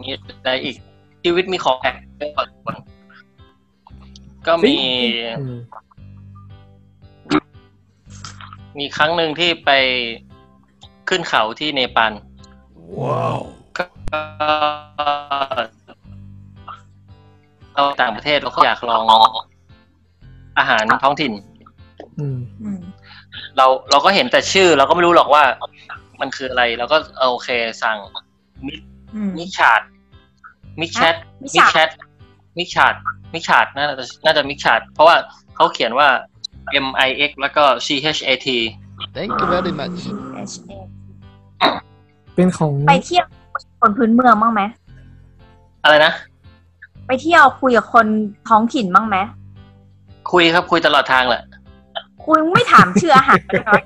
มีอะไรอีก ชีวิตมีของแปลกก็มีอืมมีครั้งหนึ่งที่ไปขึ้นเขาที่เนปาลว้าวก็เราต่างประเทศเราก็อยากลองอาหารท้องถิ่นอืมอืมเราเราก็เห็นแต่ชื่อ เราก็ไม่รู้หรอกว่า มันคืออะไร เราก็เออโอเคสั่งอืม มิกชาร์ดมิกแชทมิมิกกชาร์ดแชทมิกชาร์ดมิกชาร์ดน่าจะน่าจะมิกชาร์ดเพราะว่าเขาเขียนว่า M I X แล้วก็ C H A T Thank you very much. เป็นของไปเที่ยวคนพื้นเมืองบ้างไหมอะไรนะ ไปเที่ยวคุยกับคนท้องถิ่นบ้างไหมคุยครับคุยตลอดทางแหละคุยไม่ถามชื่ออาหารเลยเหรอ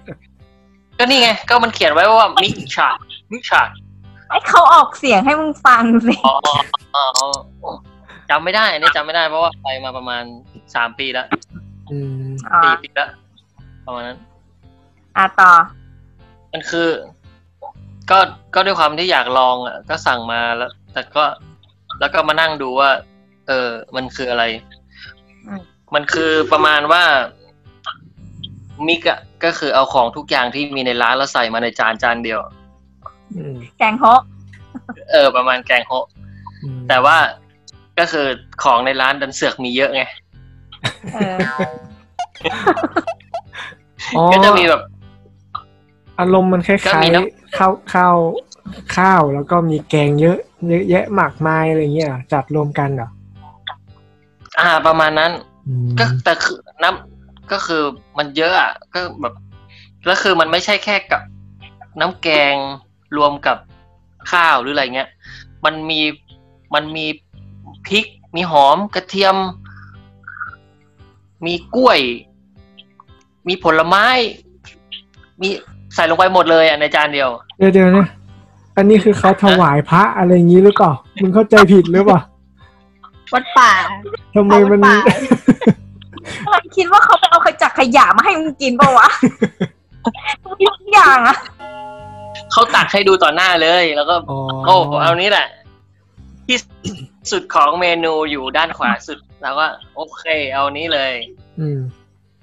ก็นี่ไง ก็มันเขียนไว้ว่า mix chat mix chat ให้เขาออกเสียงให้มึงฟังสิอ๋ออ๋ออ๋อจำไม่ได้อันนี้จำไม่ได้เพราะว่าไปมาประมาณสามปีแล้วอืมอ๋อสี่ปีแล้วประมาณนั้น อะต่อ มันคือ ก็ก็ด้วยความที่อยากลองอะ ก็สั่งมาแล้ว แต่ก็แล้วก็มานั่งดูว่า เออ มันคืออะไร อืม มันคือประมาณว่า มิกอะก็คือเอาของทุกอย่างที่มีในร้านแล้วใส่มาในจานจานเดียวอืม แกงฮะเออ ประมาณแกงโฮะอืมแต่ว่าก็คือของในร้านดันเสือกมีเยอะไงเอออ๋อก็จะมีแบบ อารมณ์มันคก็ล้ามียน้ๆข้าวข้าวข้าวแล้วก็มีแกงเยอะเยอะแยะมากมายอะไรเงี้ยเหรอจัดรวมกันเหรออ่า ประมาณนั้นอืมก็แต่คือน้ำก็คือมันเยอะอะก็แบบแล้วคือมันไม่ใช่แค่กับน้ำแกง รวมกับข้าวหรืออะไรเงี้ย มันมีมันมีพริก มีหอมกระเทียม มีกล้วย มีผลไม้ มีใส่ลงไปหมดเลยอะในจานเดียว เดี๋ยวเดี๋ยวนะอันนี้คือเขาถวายพระอะไรอย่างนี้หรือเปล่ามึงเข้าใจผิดหรือเปล่าวัดป่าทำไมมันเอาวัดป่าเราคิดว่าเขาไปเอาขจากขยะมาให้มึงกินปะวะทุกอย่างอะ เขาตักให้ดูต่อหน้าเลย แล้วก็อ๋อโอ้เอานี้แหละ ที่สุดของเมนูอยู่ด้านขวาสุด แล้วก็โอเค เอานี้เลย อืม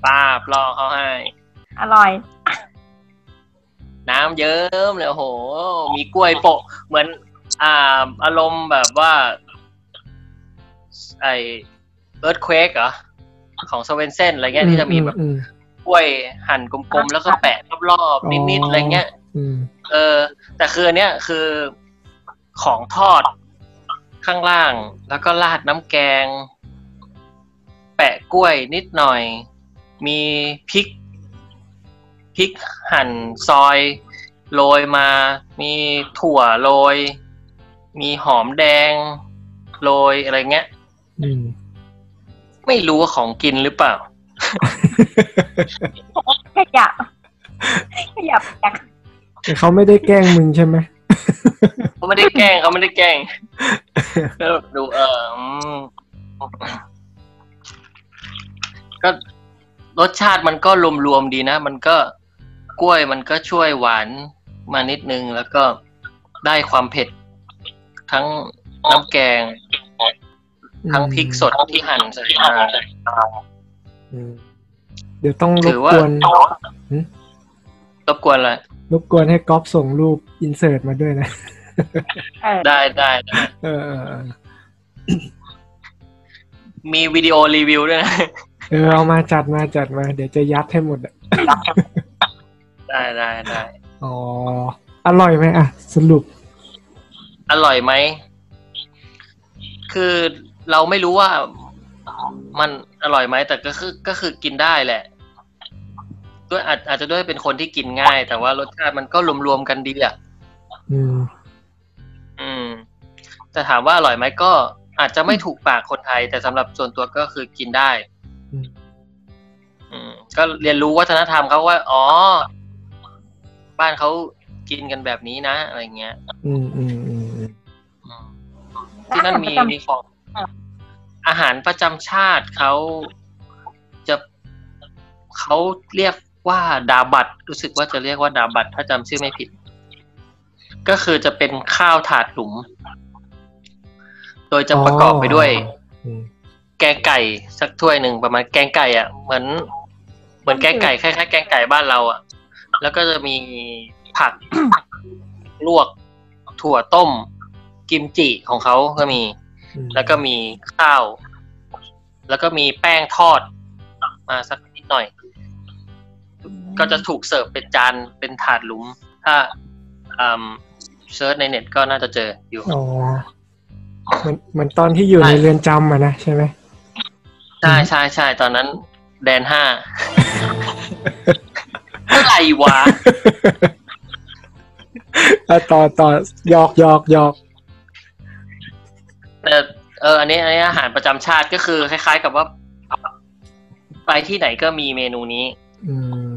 ป้าบรอเขาให้ อร่อย น้ำเยิ้มเลยโอ้โห มีกล้วยโปะ เหมือน อ่า อารมณ์แบบว่า ไอเอิร์ธเควกเหรอ ของโซเวนเซนอะไรเงี้ยที่จะมีแบบอืมกล้วยหั่นกลมๆ แล้วก็แปะรอบๆ นิดๆ อะไรเงี้ยอืม เออ แต่คืออันเนี้ยคือของทอดข้างล่าง แล้วก็ราดน้ำแกง แปะกล้วยนิดหน่อย มีพริกพริกหั่นซอยโรยมา มีถั่วโรย มีหอมแดงโรยอะไรเงี้ยอืมไม่รู้ว่าของกินหรือเปล่าขยะขยะอยาก แต่เขาไม่ได้แกล้งมึงใช่ไหมเขาไม่ได้แกล้งเขาไม่ได้แกล้งก็ดูเอออืมก็รสชาติมันก็รวมๆดีนะ มันก็กล้วยมันก็ช่วยหวานมานิดนึง แล้วก็ได้ความเผ็ด ทั้งน้ำแกง ทั้งพริกสดที่หั่นใส่มาอืมเดี๋ยวต้องรถืบอว่ากวนรบกวนเลย รบกวนให้ก๊อฟส่งรูปอินเสิร์ตมาด้วยนะเออได้ได้ได้เออเออเออ มีวิดีโอรีวิวด้วยนะเออเอามาจัดมาจัดมา เดี๋ยวจะยัดให้หมดอะได้ได้ได้อ๋อ อร่อยไหมอะ สรุป อร่อยไหม คือเราไม่รู้ว่ามันอร่อยไหมแต่ก็คือก็คือกินได้แหละ ด้วยอาจอาจจะด้วยเป็นคนที่กินง่าย แต่ว่ารสชาติมันก็รวมๆกันดีอะอืม อืม แต่ถามว่าอร่อยไหมก็อาจจะไม่ถูกปากคนไทย แต่สำหรับส่วนตัวก็คือกินได้อืมอืม ก็เรียนรู้วัฒนธรรมเขาว่า อ๋อ บ้านเขากินกันแบบนี้นะอะไรเงี้ย อืมอืมอืมอืมอืมที่นั่นมีมีของอาหารประจำชาติเขาจะเขาเรียก ว่าดาบัตรู้สึกว่าจะเรียกว่าดาบัตถ้าจำชื่อไม่ผิด ก็คือจะเป็นข้าวถาดหลุม โดยจะประกอบไปด้วยอืมแกงไก่สักถ้วยหนึ่งประมาณแกงไก่อะเหมือนเหมือนแกงไก่คล้ายๆแกงไก่บ้านเราอะ แล้วก็จะมีผักลวกถั่วต้ม กิมจิของเขาก็มีอืมแล้วก็มีข้าว แล้วก็มีแป้งทอดมาสักนิดหน่อย ก็จะถูกเสิร์ฟเป็นจานเป็นถาดหลุม ถ้าอืมเซิร์ชในเน็ตก็น่าจะเจออยู่อ๋อเหมือนเหมือนตอนที่อยู่ใช่ในเรือนจำอะนะใช่ไหมใช่ใช่ใช่ตอนนั้น แดนห้าอะไรวะอะต่อต่อหยอกหยอกหยอกแต่เอออันนี้อันนี้อาหารประจำชาติก็คือ คล้าย ๆ กับว่า ไปที่ไหนก็มีเมนูนี้ อืม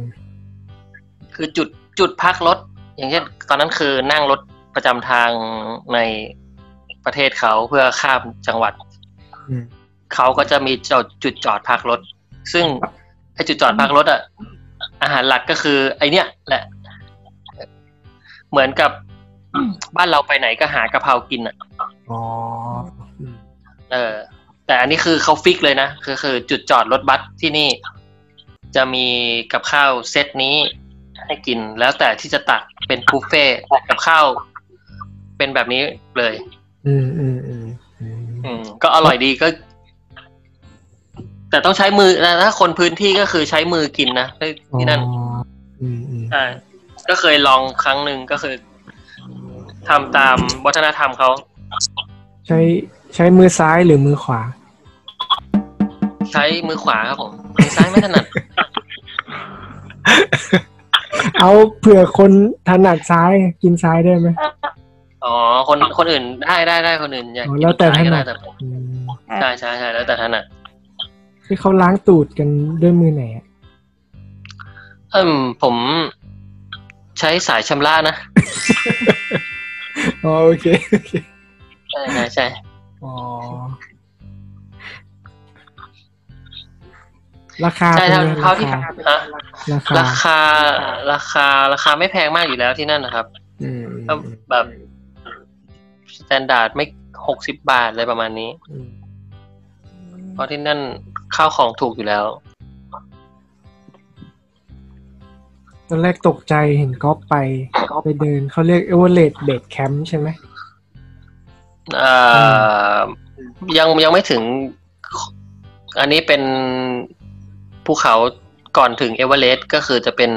คือจุดจุดพักรถ อย่างเช่นตอนนั้นคือนั่งรถประจำทางในประเทศเขาเพื่อข้ามจังหวัดอืมเขาก็จะมีจอดจุดจอดพักรถ ซึ่งไอจุดจอดพักรถอะอาหารหลักก็คือ ไอเนี้ยแหละ เหมือนกับบ้านเราไปไหนก็หากะเพรากินอะอ๋ออืมเออ แต่อันนี้คือเขาฟิกเลยนะคือคือจุดจอดรถบัสที่นี่ จะมีกับข้าวเซตนี้ ให้กินแล้วแต่ที่จะตักเป็นบุฟเฟ่ต์กับข้าวเป็นแบบนี้เลยอืมอืมอืมอืมอืมก็อร่อยดีก็ แต่ต้องใช้มือนะถ้าคนพื้นที่ก็คือใช้มือกินนะที่นั่นอ๋ออืมอืมใช่ก็เคยลองครั้งหนึ่งก็คือทำตามวัฒนธรรมเขาใช้ใช้มือซ้ายหรือมือขวา ใช้มือขวาครับผมมือซ้ายไม่ถนัด เอาเผื่อคนถนัดซ้ายกินซ้ายได้ไหมอ๋อคนคนอื่นได้ได้ได้คนอื่นอยากอ๋อกินแล้วแต่ซ้ายก็ถนัได้ดแต่ผมอืมใช่ใช่ใช่แล้วแต่ถนัดที่เขาล้างตูดกันด้วยมือไหนอะเอิ่มผมใช้สายชำระนะอ๋อโอเคโอเคใช่ใช่ใช่อ๋อ ราคาใช่เป็นเท่าไงเท่าราที่คาฮะราคาราคาราคาราคาไม่แพงมากอยู่แล้วที่นั่นนะครับอืมก็แบบสแตนดาร์ดไม่หกสิบบาทอะไรประมาณนี้อืมเพราะที่นั่นข้าวของถูกอยู่แล้วตอนแรกตกใจเห็นก๊อฟไปไปเดินเขาเรียก Everest Base Camp ใช่ไหมเอ่อยังยังไม่ถึง อันนี้เป็น ภูเขาก่อนถึงเอเวอเรสต์ก็คือจะเป็น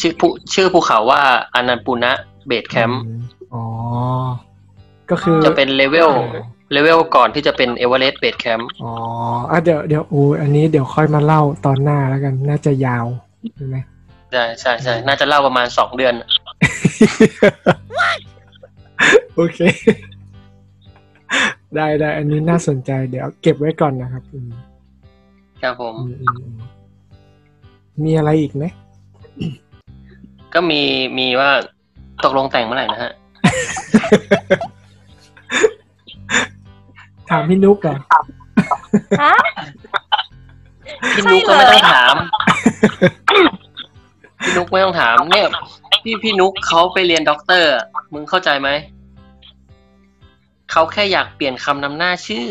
ชื่อภูชื่อภูเขาว่าอันนาปุรณะ Base Campอ๋อ ก็คือจะเป็นเลเวลเลเวลก่อนที่จะเป็น Everest Base Camp อ๋ออะเดี๋ยวเดี๋ยวโอ้ยอันนี้เดี๋ยวค่อยมาเล่าตอนหน้าแล้วกันน่าจะยาวใช่ไหมใช่ใช่ใช่น่าจะเล่าประมาณสองเดือน โอเค ได้ได้อันนี้น่าสนใจเดี๋ยวเก็บไว้ก่อนนะครับอืม ครับผมอืมอืมอืมมีอะไรอีกไหม ก็มีมีว่าตกลงแต่งเมื่อไหร่นะฮะ ถามพี่นุกก่อนฮะพี่นุกก็ไม่ต้องถาม พี่นุกไม่ต้องถาม เนี่ย พี่พี่นุกเขาไปเรียนด็อกเตอร์อะมึงเข้าใจไหม เขาแค่อยากเปลี่ยนคำนำหน้าชื่อ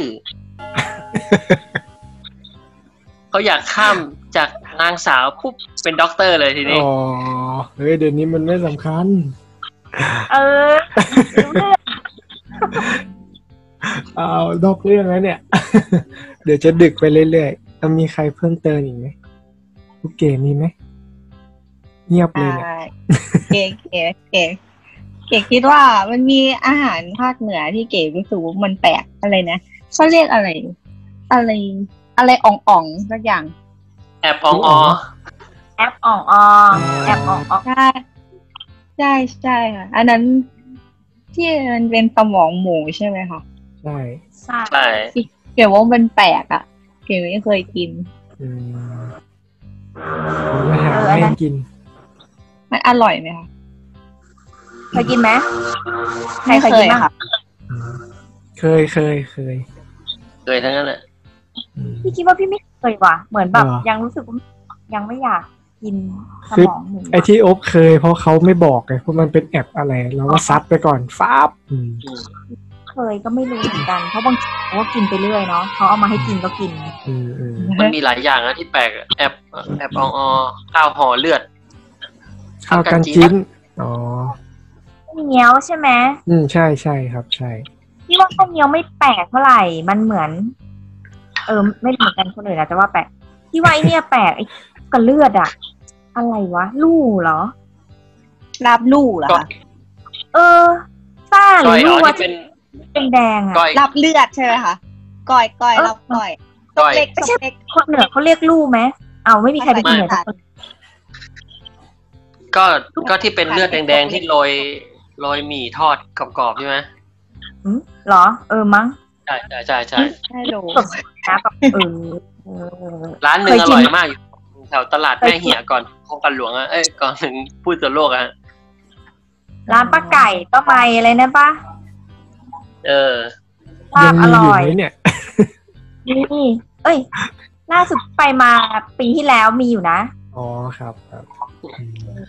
เขาอยากข้ามจากนางสาวปุ๊บเป็นด็อกเตอร์เลยทีนี้อ๋อเฮ้ยเดี๋ยวนี้มันไม่สำคัญ เออรู้เรื่องเอานอกเรื่องแล้วเนี่ย เดี๋ยวจะดึกไปเรื่อยๆแล้วมีใครเพิ่มเติมอีกไหมลูกเกมีไหมเงียบเลยเนี่ยอ่าเก๋เก๋เก๋เก๋คิดว่ามันมีอาหารภาคเหนือที่เก๋รู้สึกว่ามันแปลกอะไรนะเขาเรียกอะไร อะไร อะไรอ่องๆสักอย่าง แอบอองออแอปอ่องอองแอปอ่องอองใช่ใช่ใช่ค่ะ อันนั้นที่มันเป็นสมองหมูใช่ไหมคะใช่ใช่ใช่เก๋ว่ามันแปลกอะ เก๋ไม่เคยกินอืมผมมาหาให้กิน มันอร่อยไหมคะเคยกินไหมใครเคยกินบ้างค่ะอืมเคยเคยเคย เคยทั้งนั้นแหละอืม พี่คิดว่าพี่ไม่เคยว่ะ เหมือนแบบเหรอยังรู้สึกว่ายังไม่อยากกินสคือมองหมูไอที่อบเคยเพราะเขาไม่บอกไงเพราะมันเป็นแอปอะไรเราก็ซัดไปก่อนฟ้าบอืมเคยก็ไม่รู้เหมือนกัน เพราะบางทีเขาก็กินไปเรื่อยเนาะเขาเอามาให้กินก็กินอืมอืมมันมีหลายอย่างนะที่แปลกอะแอบแอบอองออข้าวห่อเลือดข้าวกันจิ้นอ๋อเงี้ยวใช่ไหมอืมใช่ใช่ครับใช่พี่ว่าข้าวเงี้ยวไม่แปลกเท่าไหร่มันเหมือน เออ ไม่เหมือนกันคนอื่นอาจจะว่าแปลกพี่ว่าไอเนี่ยแปลกไอ้กับเลือดอะอะไรวะ ลู่เหรอลาบลู่เหรอก็คะเออซ่าหก้รืออยอ๋ลู่อวะที่ที่เป็นเป็นแดงๆอะก้อยลาบเลือดใช่ไหมคะก้อยก้อยลาบก้อยก้อย เล็กไม่ใช่เล็กคนเหนือเขาเรียกลู่ไหมเอาไม่มีใครไปกินเหนือไม่ทุกคนก็ก็ที่เป็นเลือดแดงๆที่โรยโรยหมี่ทอดกรอบๆใช่ไหมหืมเหรอ เออมั้ง ใช่ใช่ใช่ใช่ไม่รู้สดนะแบบเออเออร้านหนึ่งเคยอกินร่อยมากอยู่แถวตลาดเคยแม่กินเหี่ยก่อนโครงการหลวงอะเอ้ยก่อนถึงพูดตัวโลกอะฮะร้านป้าไก่ป้าไมอะไรนะป้าเออลายับงอมีอยู่ร่อยไหมเนี่ยนี่เอ้ยล่าสุดไปมาปีที่แล้วมีอยู่นะ อ๋อครับครับอืม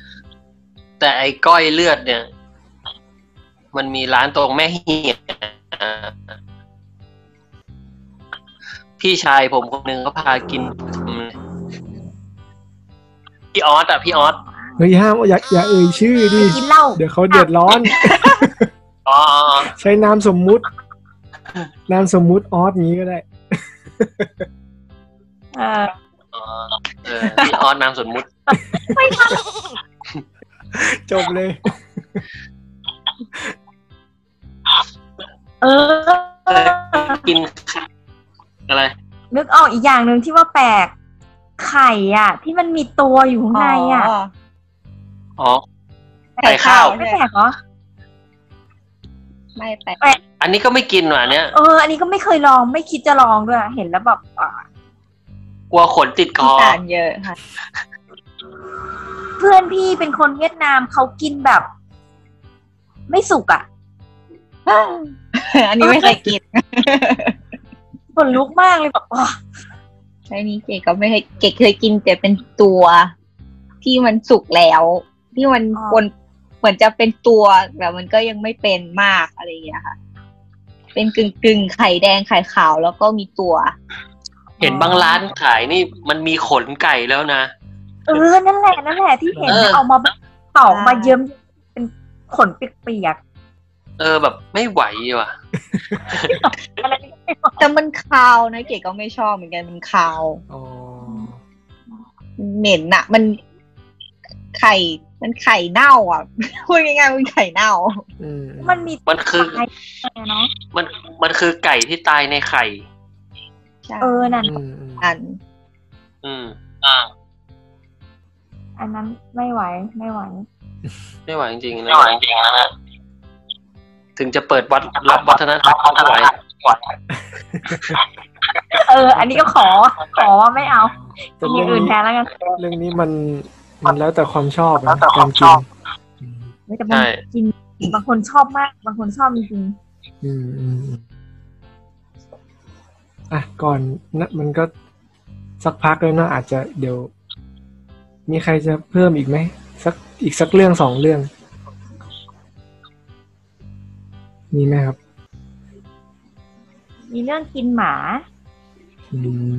แต่ไอ้ก้อยเลือดเนี่ย มันมีร้านตรงแม่เหี่ย พี่ชายผมคนหนึ่งเขาพากินพี่ออสอะพี่ออสเฮ้ยห้ามอย่าอย่าเอ่ยชื่อดิกินเหล้าเดี๋ยวเขาเดือดร้อน อ๋อใช้นามสมมุติ นามสมมุติออสนี้ก็ได้เอออ๋อเออพี่ออสนามสมมุติจบเลย เออ กิน อะไร นึกออกอีกอย่างหนึ่งที่ว่าแปลกไข่อะ ที่มันมีตัวอยู่ข้างในอะอ๋อไข่ข้าวไม่แปลกเหรอไม่แปลกอันนี้ก็ไม่กินว่ะอันเนี้ยเอออันนี้ก็ไม่เคยลองไม่คิดจะลองด้วยเห็นแล้วแบบอะกลัวขนติดคอีอสานเยอะค่ะ เพื่อนพี่เป็นคนเวียดนามเขากินแบบ ไม่สุกอะอันนี้ไม่เคยกิน ขนลุกมากเลยแบบว้าใช่นี้เก๋ก็ไม่เคยเก๋เคยกินแต่เป็นตัวที่มันสุกแล้ว ที่มันคนเหมือนจะเป็นตัวแต่มันก็ยังไม่เป็นมากอะไรอย่างเงี้ยค่ะ เป็นกึ่งกึ่งๆไข่แดงไข่ขาวแล้วก็มีตัว เห็นบางร้านขายนี่มันมีขนไก่แล้วนะเออนั่นแหละนั่นแหละที่เห็นเออเอามาแบบเป่ามาเยิ้มเป็นขนเปียก เออแบบไม่ไหวว่ะๆอะไรนี่ไม่รู้แต่มันคาวนะเก๋ก็ไม่ชอบเหมือนกันมันคาวอ๋อมันเหม็นอะมันไข่ มันไข่เน่าอะพูดง่ายๆมันไข่เน่าอืมมันมีมันคือตายเนาะมันมันคือไก่ที่ตายในไข่ใช่เออนั่นอืมอืมอัน อืมอ่าอันนั้นไม่ไหวไม่ไหว ไม่ไหวจริงๆนะไม่ไหวจริงๆนะ ถึงจะเปิดวัดรับวัฒนธรรมก็ไม่ไหวเออ อันนี้ก็ขอ ขอว่าไม่เอาแต่มีเรื่องอื่นนี้แทนแล้วกัน เรื่องนี้มันมันแล้วแต่ความชอบนะการกินอืมไม่แต่บางใช่กินบางคนชอบมาก บางคนชอบจริงอืมอืมอืมอะก่อนนะมันก็สักพักแล้วเนอะอาจจะเดี๋ยว มีใครจะเพิ่มอีกไหมสักอีกสักเรื่องสองเรื่อง มีไหมครับๆมีเรื่องกินหมาอืม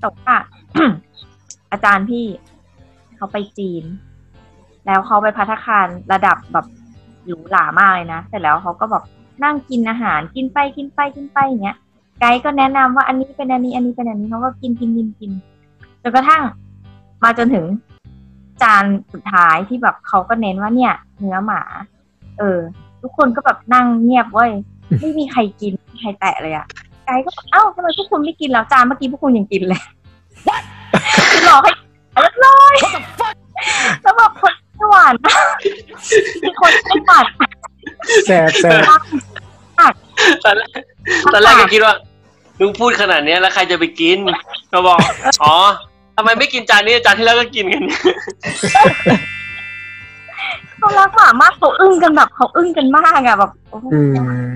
แต่ว่าอาจารย์พี่เขาไปจีน แล้วเขาไปพัฒคารระดับแบบหรูหรามากเลยนะเสร็จแล้วเขาก็แบบนั่งกินอาหารกินไปกินไปกินไปอย่างเงี้ยไกด์ก็แนะนำว่าอันนี้เป็นอันนี้อันนี้เป็นอันนี้เขาก็กินกินกินกินจนกระทั่งมาจนถึงจานสุดท้ายที่แบบเขาก็เน้นว่าเนี่ย เนื้อหมา เออ ทุกคนก็แบบนั่งเงียบเว้ยไม่มีใครกินไม่มีใครแตะเลยอะไกด์ก็บอกเอ้าทำไมพวกคุณไม่กินแล้วจานเมื่อกี้พวกคุณยังกินเลยคือรอให้เรียบร้อยแล้วแบบคนไม่หวานมากมีคนไม่หวานแสบแสบตอนแรกตอนแรกก็คิดว่ามึงพูดขนาดเนี้ยแล้วใครจะไปกินก็บอก อ๋อทำไมไม่กินจานนี้จานที่แล้วก็กินกัน เขารักหมามากเขาอึ้งกันแบบเขาอึ้งกันมากอะแบบโอ้โหอืม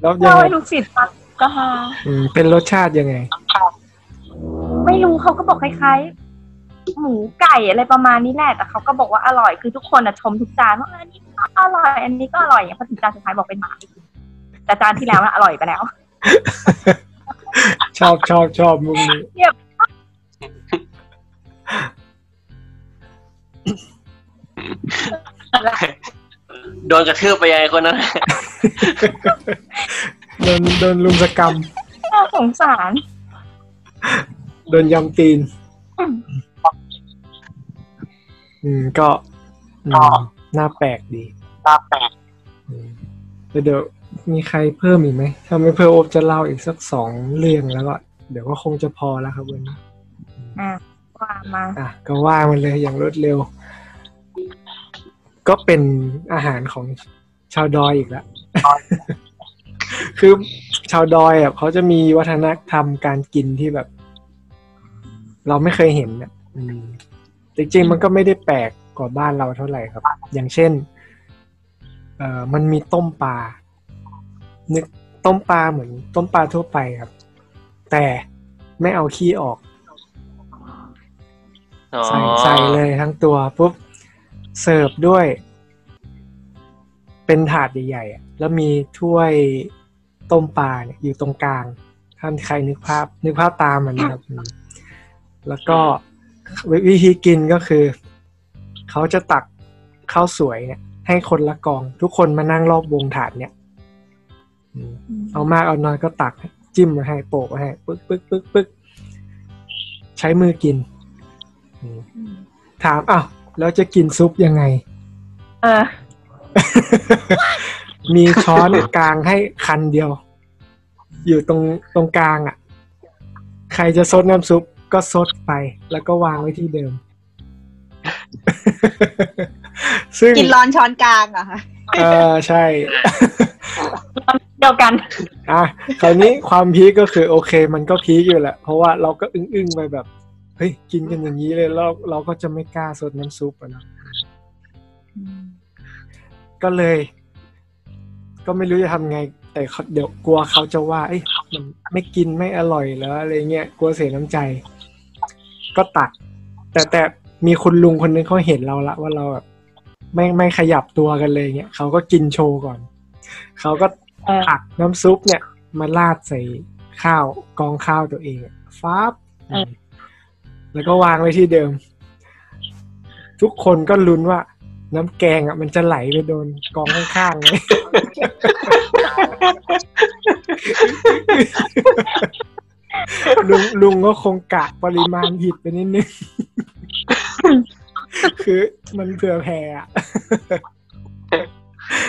แล้วยัเล่างไงให้ลูกศิษย์ฟังก็ฮาอืมเป็นรสชาติยังไง ไม่รู้เขาก็บอกคล้ายๆ หมูไก่อะไรประมาณนี้แหละแต่เขาก็บอกว่าอร่อยคือทุกคนอะชมทุกจานว่าอันนี้ก็อร่อย อันนี้ก็อร่อยอย่างพอถึงจานสุดท้ายบอกเป็นหมาไม่กินแต่จานที่แล้วน่ะอร่อยไปแล้ว ชอบชอบชอบมุมนี้ โดนกระทืบไปยังไงคนนั้นโดนโดนลุมสกรรมน่าสงสาร โดนยำตีน อืมก็อืมน่าแปลกดีน่าแปลกอืมแล้วเดี๋ยวมีใครเพิ่มอีกไหม ถ้าไม่เพิ่มโอบจะเล่าอีกสักสองเรื่องแล้วก็ เดี๋ยวก็คงจะพอแล้วครับวันนี้อะว่ามา อะ ก็ว่ามันเลยอย่างรวดเร็ว ก็เป็นอาหารของชาวดอยอีกแล้วคือชาวดอยอะเขาจะมีวัฒนธรรมการกินที่แบบ เราไม่เคยเห็นอะอืมจริงๆมันก็ไม่ได้แปลกกว่าบ้านเราเท่าไหร่ครับ อย่างเช่น เอ่อมันมีต้มปลานึกต้มปลาเหมือน ต้มปลาทั่วไปครับ แต่ไม่เอาขี้ออกอ๋อใส่ใส่เลยทั้งตัวปุ๊บ เสิร์ฟด้วย เป็นถาดใหญ่ๆอะแล้วมีถ้วยต้มปลาเนี่ยอยู่ตรงกลาง ท่านใครนึกภาพ นึกภาพตามมันนะครับอืมแล้วก็วิวิธีกินก็คือ เขาจะตักข้าวสวยเนี่ย ให้คนละกอง ทุกคนมานั่งรอบวงถาดเนี่ยอืมเอามากเอาน้อยก็ตักให้จิ้มมาให้โปะมาให้ปึ๊กปึ๊กปึ๊กปึ๊กใช้มือกินอืมถามอ้าว แล้วจะกินซุปยังไงเออมีช้อนกลางให้คันเดียว อยู่ตรงตรงกลางอะ ใครจะซดน้ำซุปก็ซดไป แล้วก็วางไว้ที่เดิม ซึ่งกินร้อนช้อนกลางเหรอะค่ะเออใช่ เดียวกัน อะคราวนี้ความพีคก็คือโอเค มันก็พีคอยู่แหละ เพราะว่าเราก็อึ้งๆไปแบบ เฮ้ยกินกันอย่างนี้เลยเราเราก็จะไม่กล้าสดน้ำซุปอะเนอะก็เลย ก็ไม่รู้จะทำไง แต่เขาเดี๋ยวกลัวเขาจะว่าเอ้ยมันไม่กินไม่อร่อยแล้วอะไรเงี้ยกลัวเสียน้ำใจ ก็ตักแต่แต่มีคุณลุงคนนึงเขาเห็นเราละว่าเราแบบไม่ไม่ขยับตัวกันเลยเงี้ยเขาก็กินโชว์ก่อนเขาก็เออตักน้ำซุปเนี่ย มาราดใส่ข้าวกองข้าวตัวเองอะฟ้าบ แล้วก็วางไว้ที่เดิม ทุกคนก็ลุ้นว่า น้ำแกงอะ มันจะไหลไปโดนกองข้างๆไหมลุงลุงก็คงกะปริมาณผิดไปนิดนึง คือมันเผื่อแผ่อะ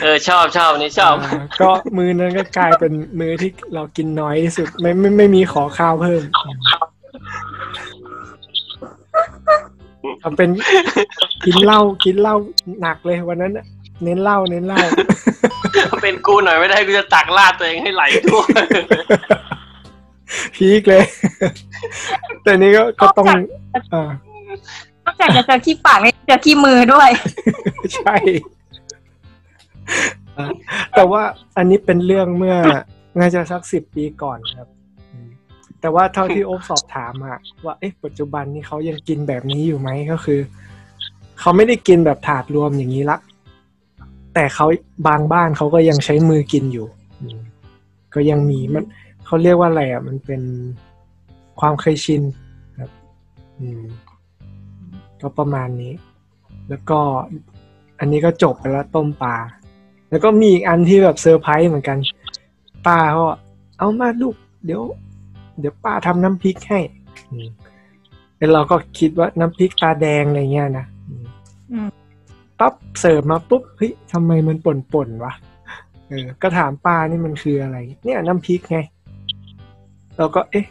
เออชอบชอบอันนี่ชอบาก็มือนั้นก็กลายเป็นมือที่เรากินน้อยที่สุด ไม่ไม่ไม่มีขอข้าวเพิ่ม ทำเป็นกินเหล้ากินเหล้าหนักเลยวันนั้นน่ะเน้นเหล้าเน้นเหล้าเป็นกูหน่อยไม่ได้กูจะตักลาดตัวเองให้ไหลทั่วพีคเลย แต่นี้ก็ก็ต้องอ่านอกจากจะเจอขี้ปากเนี่ยเจอขี้มือด้วย ใช่อะแต่ว่าอันนี้เป็นเรื่องเมื่อน่าจะสักสิบปีก่อนครับอืม แต่ว่าเท่าที่โอ๊บสอบถามอะว่าเอ๊ะปัจจุบันนี้เขายังกินแบบนี้อยู่ไหมก็คือเขาไม่ได้กินแบบถาดรวมอย่างนี้ละ แต่เขาบางบ้านเขาก็ยังใช้มือกินอยู่อืมก็ยังมีมันเขาเรียกว่าอะไรอะ มันเป็นความเคยชินครับ อืม ก็ประมาณนี้ แล้วก็อันนี้ก็จบไปแล้วต้มปลาแล้วก็มีอีกอันที่แบบเซอร์ไพรส์เหมือนกันป้าเขาบอกเอามาลูก เดี๋ยว เดี๋ยวป้าทำน้ำพริกให้อืมแล้วเราก็คิดว่าน้ำพริกตาแดงอะไรเงี้ยนะอืมอืมปั๊บเสิร์ฟมาปุ๊บเฮ้ยทำไมมันป่นๆวะเออก็ถามป้านี่มันคืออะไร เนี่ยน้ำพริกไงเราก็ เอ๊ะ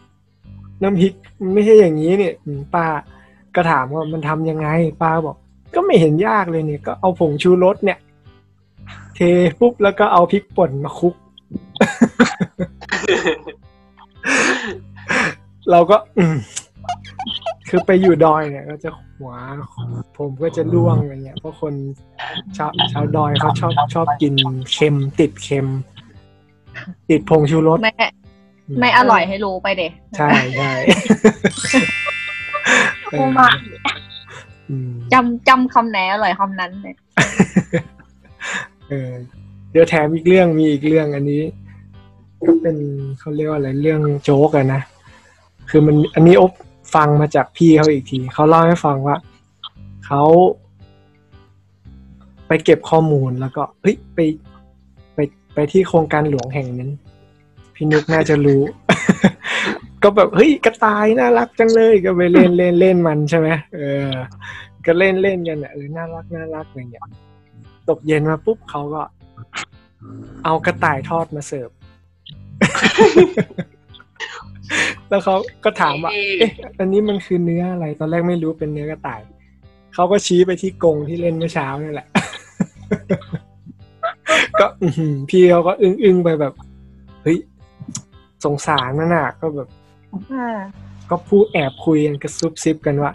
น้ำพริกมันไม่ใช่อย่างนี้เนี่ยอืมป้าก็ถามว่ามันทำยังไง ป้าบอก ก็ไม่เห็นยากเลยเนี่ย ก็เอาผงชูรสเนี่ย เทปุ๊บแล้วก็เอาพริกป่นมาคลุก เราก็อืมคือไปอยู่ดอยเนี่ย ก็จะหัวผมก็จะร่วงอะไรเงี้ยเพราะคนชาวชาวดอยเขาชอบชอบกินเค็มติดเค็ม ติดผงชูรสไม่ไม่อร่อยให้รู้ไปเด็ใช่ใช่เออมาอืมจำจำคำไหนอร่อยคำนั้นเลยเออเดี๋ยวแถมอีกเรื่องมีอีกเรื่องอันนี้ ก็เป็นเขาเรียกว่าอะไรเรื่องโจ๊กอะนะ คือมันอันนี้อบฟังมาจากพี่เขาอีกทีเขาเล่าให้ฟังว่าเขาไปเก็บข้อมูลแล้วก็เฮ้ยไปไปไปที่โครงการหลวงแห่งนั้น พี่นุกน่าจะรู้ ก็แบบเฮ้ยกระต่ายน่ารักจังเลยก็ไปเล่นเล่นเล่นมันใช่ไหมเออ ก็เล่นเล่นกันอะเออน่ารักน่ารักอะไรเงี้ยตกเย็นมาปุ๊บเขาก็ เอากระต่ายทอดมาเสิร์ฟ แล้วเขาก็ถามว่า เอ๊ะ อันนี้มันคือเนื้ออะไร ตอนแรกไม่รู้เป็นเนื้อกระต่าย เขาก็ชี้ไปที่กรงที่เล่นเมื่อเช้านี่แหละ ก็อื้อหือพี่เขาก็อึ้งๆไปแบบ เฮ้ย สงสารมันอะ ก็แบบอ่าก็พูดแอบคุยกันกระซุบซิบกันว่า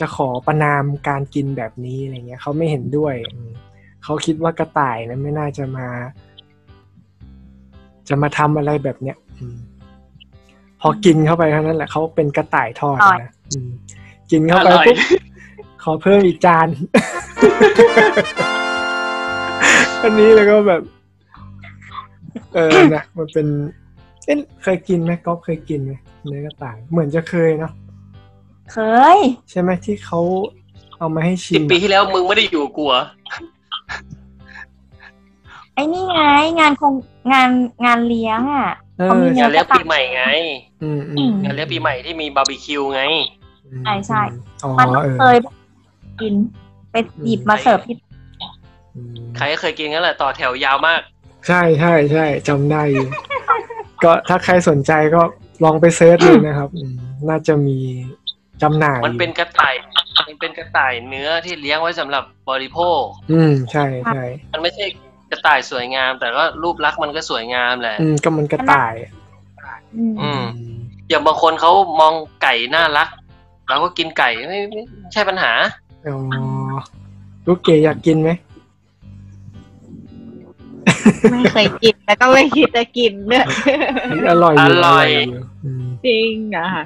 จะขอประนามการกินแบบนี้อะไรเงี้ยเขาไม่เห็นด้วยอืมเขาคิดว่ากระต่ายนะไม่น่าจะมา จะมาทำอะไรแบบเนี้ย อืมพอกินเข้าไปเท่านั้นแหละเขาเป็นกระต่ายทอดนะอืมกินเข้าไปอร่อยปุ๊บขอเพิ่มอีกจาน อันนี้แล้วก็แบบ เออนะมันเป็นเอ๊ะเคยกินไหมก๊อฟเคยกินไหมเนื้อกระต่ายเหมือนจะเคยเนาะเคย ใช่ไหมที่เขาเอามาให้ชิสิบมปีที่แล้วมึงไม่ได้อยู่กูเหรอไอ้นี่ไงงานคงงานงานเลี้ยงอะ เอเขาอมีงานเลี้ยงปีใหม่ไงอืมอืมงานเลี้ยงปีใหม่ที่มีบาร์บีคิวไงอืมใช่ใช่อ๋อมันเออเคยกินไปหยิบมาเสิร์ฟที่อืมใครก็เคยกินงั้นแหละต่อแถวยาวมาก ใช่ใช่ใช่จำได้อยู่ก็ถ้าใครสนใจก็ลองไป search ดูนะครับอืมน่าจะมีจำหน่าย มันเป็นกระต่าย มันเป็นกระต่ายเนื้อที่เลี้ยงไว้สำหรับบริโภค อืมใช่ใช่มันไม่ใช่ก ระต่ายสวยงาม แต่ก็รูปลักษณ์มันก็สวยงามแหละ อืมก็มันกระต่าย อืมอืมอย่างบางคนเขามองไก่น่ารักเราก็กินไก่ไม่ไม่ไม่ใช่ปัญหาอ๋อลูกเก๋อยากกินไหมไม่เคยกินแล้วก็ไม่คิดจะกินด้วยอร่อยอยู่อร่อยอยู่อืมจริงอะค่ะ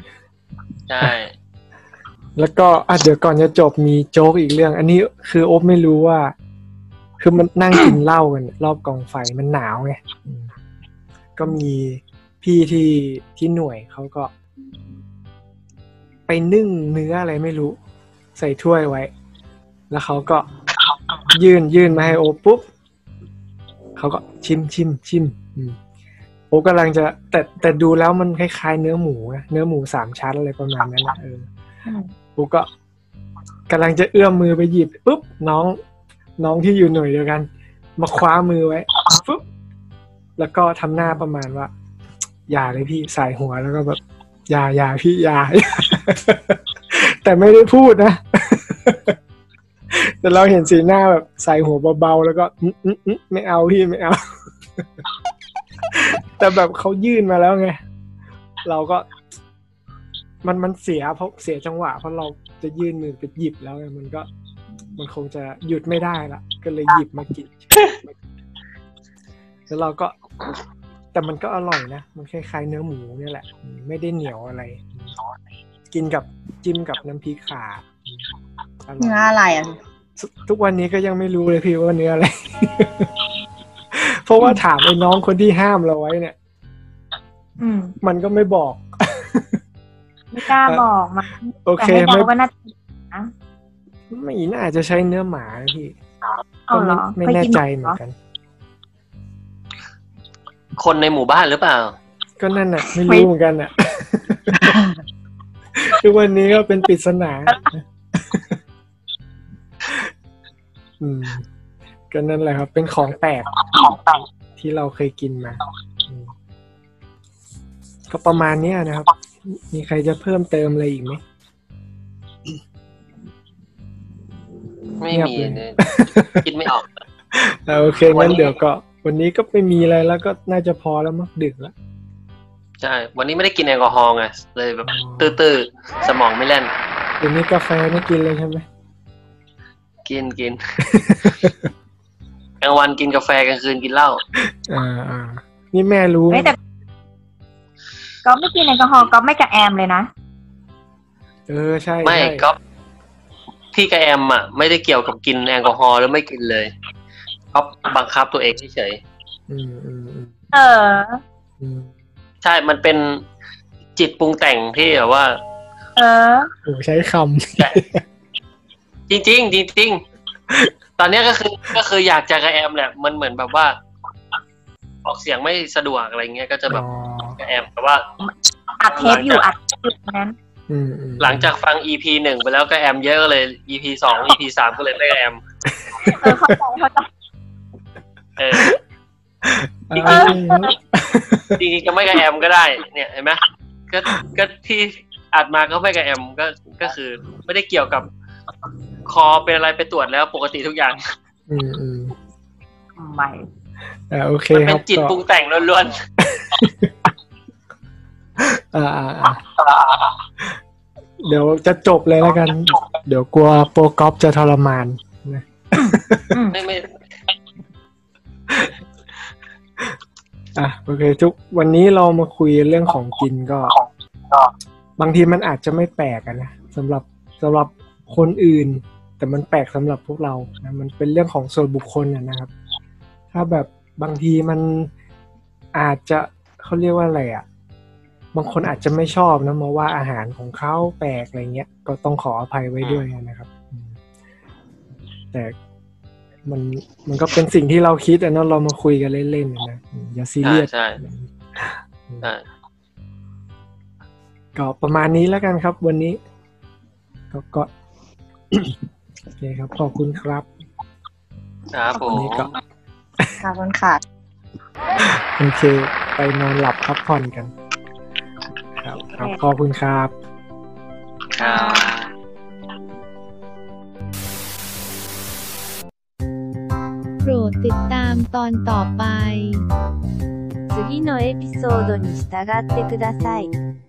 ใช่แล้วก็อะเดี๋ยวก่อนจะจบมีโจ๊กอีกเรื่อง อันนี้คือโอ๊บไม่รู้ว่า คือมันนั่งกินเหล้ากันรอบกองไฟมันหนาวไงอืมก็มีพี่ที่ที่หน่วยเขาก็ ไปนึ่งเนื้ออะไรไม่รู้ ใส่ถ้วยไว้ แล้วเขาก็ยื่นยื่นมาให้โอ๊บปุ๊บเขาก็ชิมชิมชิมอืมโอ๊บกำลังจะ แต่แต่ดูแล้วมันคล้ายๆเนื้อหมูนะเนื้อหมูสามชั้นอะไรประมาณนั้นนะเอออืมกูก็กำลังจะเอื้อมมือไปหยิบปุ๊บน้อง น้องที่อยู่หน่วยเดียวกัน มาคว้ามือไว้ปุ๊บแล้วก็ทำหน้าประมาณว่า อย่าเลยพี่ใส่หัวแล้วก็แบบ อย่าอย่าพี่อย่าแต่ไม่ได้พูดนะ แต่เราเห็นสีหน้าแบบใส่หัวเบาๆแล้วก็ไม่เอาพี่ไม่เอา แต่แบบเขายื่นมาแล้วไง เราก็ มันมันเสียเพราะเสียจังหวะเพราะเราจะยื่นมือไปหยิบแล้วไงมันก็ มันคงจะหยุดไม่ได้ละก็เลยหยิบมากินแล้วเราก็ แต่มันก็อร่อยนะ มันคล้ายๆเนื้อหมูเนี่ยแหละอืมไม่ได้เหนียวอะไร กินกับจิ้มกับน้ำพริกขาอืมอร่เนื้ออยอะไรอะทุกทุกวันนี้ก็ยังไม่รู้เลยพี่ว่าเนื้ออะไร เพราะว่าถามไอ้น้องคนที่ห้ามเราไว้เนี่ยอืมมันก็ไม่บอก ไม่กล้าบอกมาโอเคแต่ให้ไม่เดาว่าน่าจะนะ ไม่น่าจะใช้เนื้อหมานะพี่เอาก็เหรไม่อไม่เคยแน่กินใจเหเหรมืออนกัน คนในหมู่บ้านหรือเปล่า ก็นั่นน่ะ ไม่รู้เหมือนกันน่ะทุกวันนี้ก็เป็นปริศนาอืมก็นั่นแหละครับ เป็นของแปลกที่เราเคยกินมาอืมก็ประมาณเนี้ยนะครับ มีใครจะเพิ่มเติมอะไรอีกไหม ไม่เงียบมีเลยเลยคิดไม่ออกอ่าโอเควันงั้นนี้เดี๋ยวก็ วันนี้ก็ไม่มีอะไรแล้วก็น่าจะพอแล้วมั้งดึกแล้วใช่ วันนี้ไม่ได้กินแอลกอฮอล์ไงเลยแบบอ๋อตื้อๆสมองไม่เล่นเดี๋ยวนี้กาแฟไม่กินเลยใช่ไหมกินกินกลางวันกินกาแฟกลางคืนกินเหล้าอ่าอ่านี่แม่รู้เฮ้ยแต่ก็ไม่กินแอลกอฮอล์ก็ไม่กระแอมเลยนะเออใช่ไม่ใช่ก็พี่กับแอมอะไม่ได้เกี่ยวกับกินแอลกอฮอล์หรือไม่กินเลยก็บังคับตัวเองเฉยอืมอืมอืมเอออืมๆใช่มันเป็นจิตปรุงแต่งที่แบบว่า เออโอ้ใช้คจริงๆจริงๆตอนเนี้ยก็คือก็คืออยากจะกับแอมแหละมันเหมือนแบบว่า ออกเสียงไม่สะดวกอะไรเงี้ยก็จะำแบอ๋บอกับแอมแต่ว่าอัดเทปอยู่อัดเทปอยู่นั้นออืมอืม หลังจากฟัง EP หนึ่งไปแล้วก็แอมเยอะก็เลย EP สอง EP สามก็เลยไม่แอมเออเข้าใจเข้าใจเออเออจริงๆจะไม่กับแอมก็ได้ เนี่ยเห็นไหมก็ก็ที่อัดมาก็ไม่กับแอมก็ก็คือไม่ได้เกี่ยวกับคอเป็นอะไรไปตรวจแล้วปกติทุกอย่าง อืมอืมไม่อ่าโอเคมันคเป็รันบจิตปรุงแต่งล้วนอ่า อ่าอ่าเดี๋ยวจะจบเลยแล้วกัน เดี๋ยวกลัวโปรกอล์ฟจะทรมานนะๆไม่ไม่อะโอเคทุกวันนี้เรามาคุยเรื่องของกินก็ บางทีมันอาจจะไม่แปลกอะนะสำหรับสำหรับคนอื่น แต่มันแปลกสำหรับพวกเรานะมันเป็นเรื่องของส่วนบุคคลอะนะครับ ถ้าแบบบางทีมันอาจจะเขาเรียกว่าอะไรอะ บางคนอาจจะไม่ชอบนะมาว่าอาหารของเขาแปลกอะไรเงี้ย ก็ต้องขออภัยไว้ด้วยนะครับอืมแต่มันมันก็เป็นสิ่งที่เราคิดอะเนาะเรามาคุยกันเล่นๆอะนะอืมอย่าซีเรียสใช่ใช่ก็ประมาณนี้แล้วกันครับ วันนี้ ก็ก็โอเคครับ ขอบคุณครับ ครับผวันมนี้ก็ขอบคุณค่ะ โอเค ไปนอนหลับพักผ่อนกัน ครับ ครับ ขอบคุณครับ ครับรดติดตามตอนต่อไป次のエピソードに従ってください。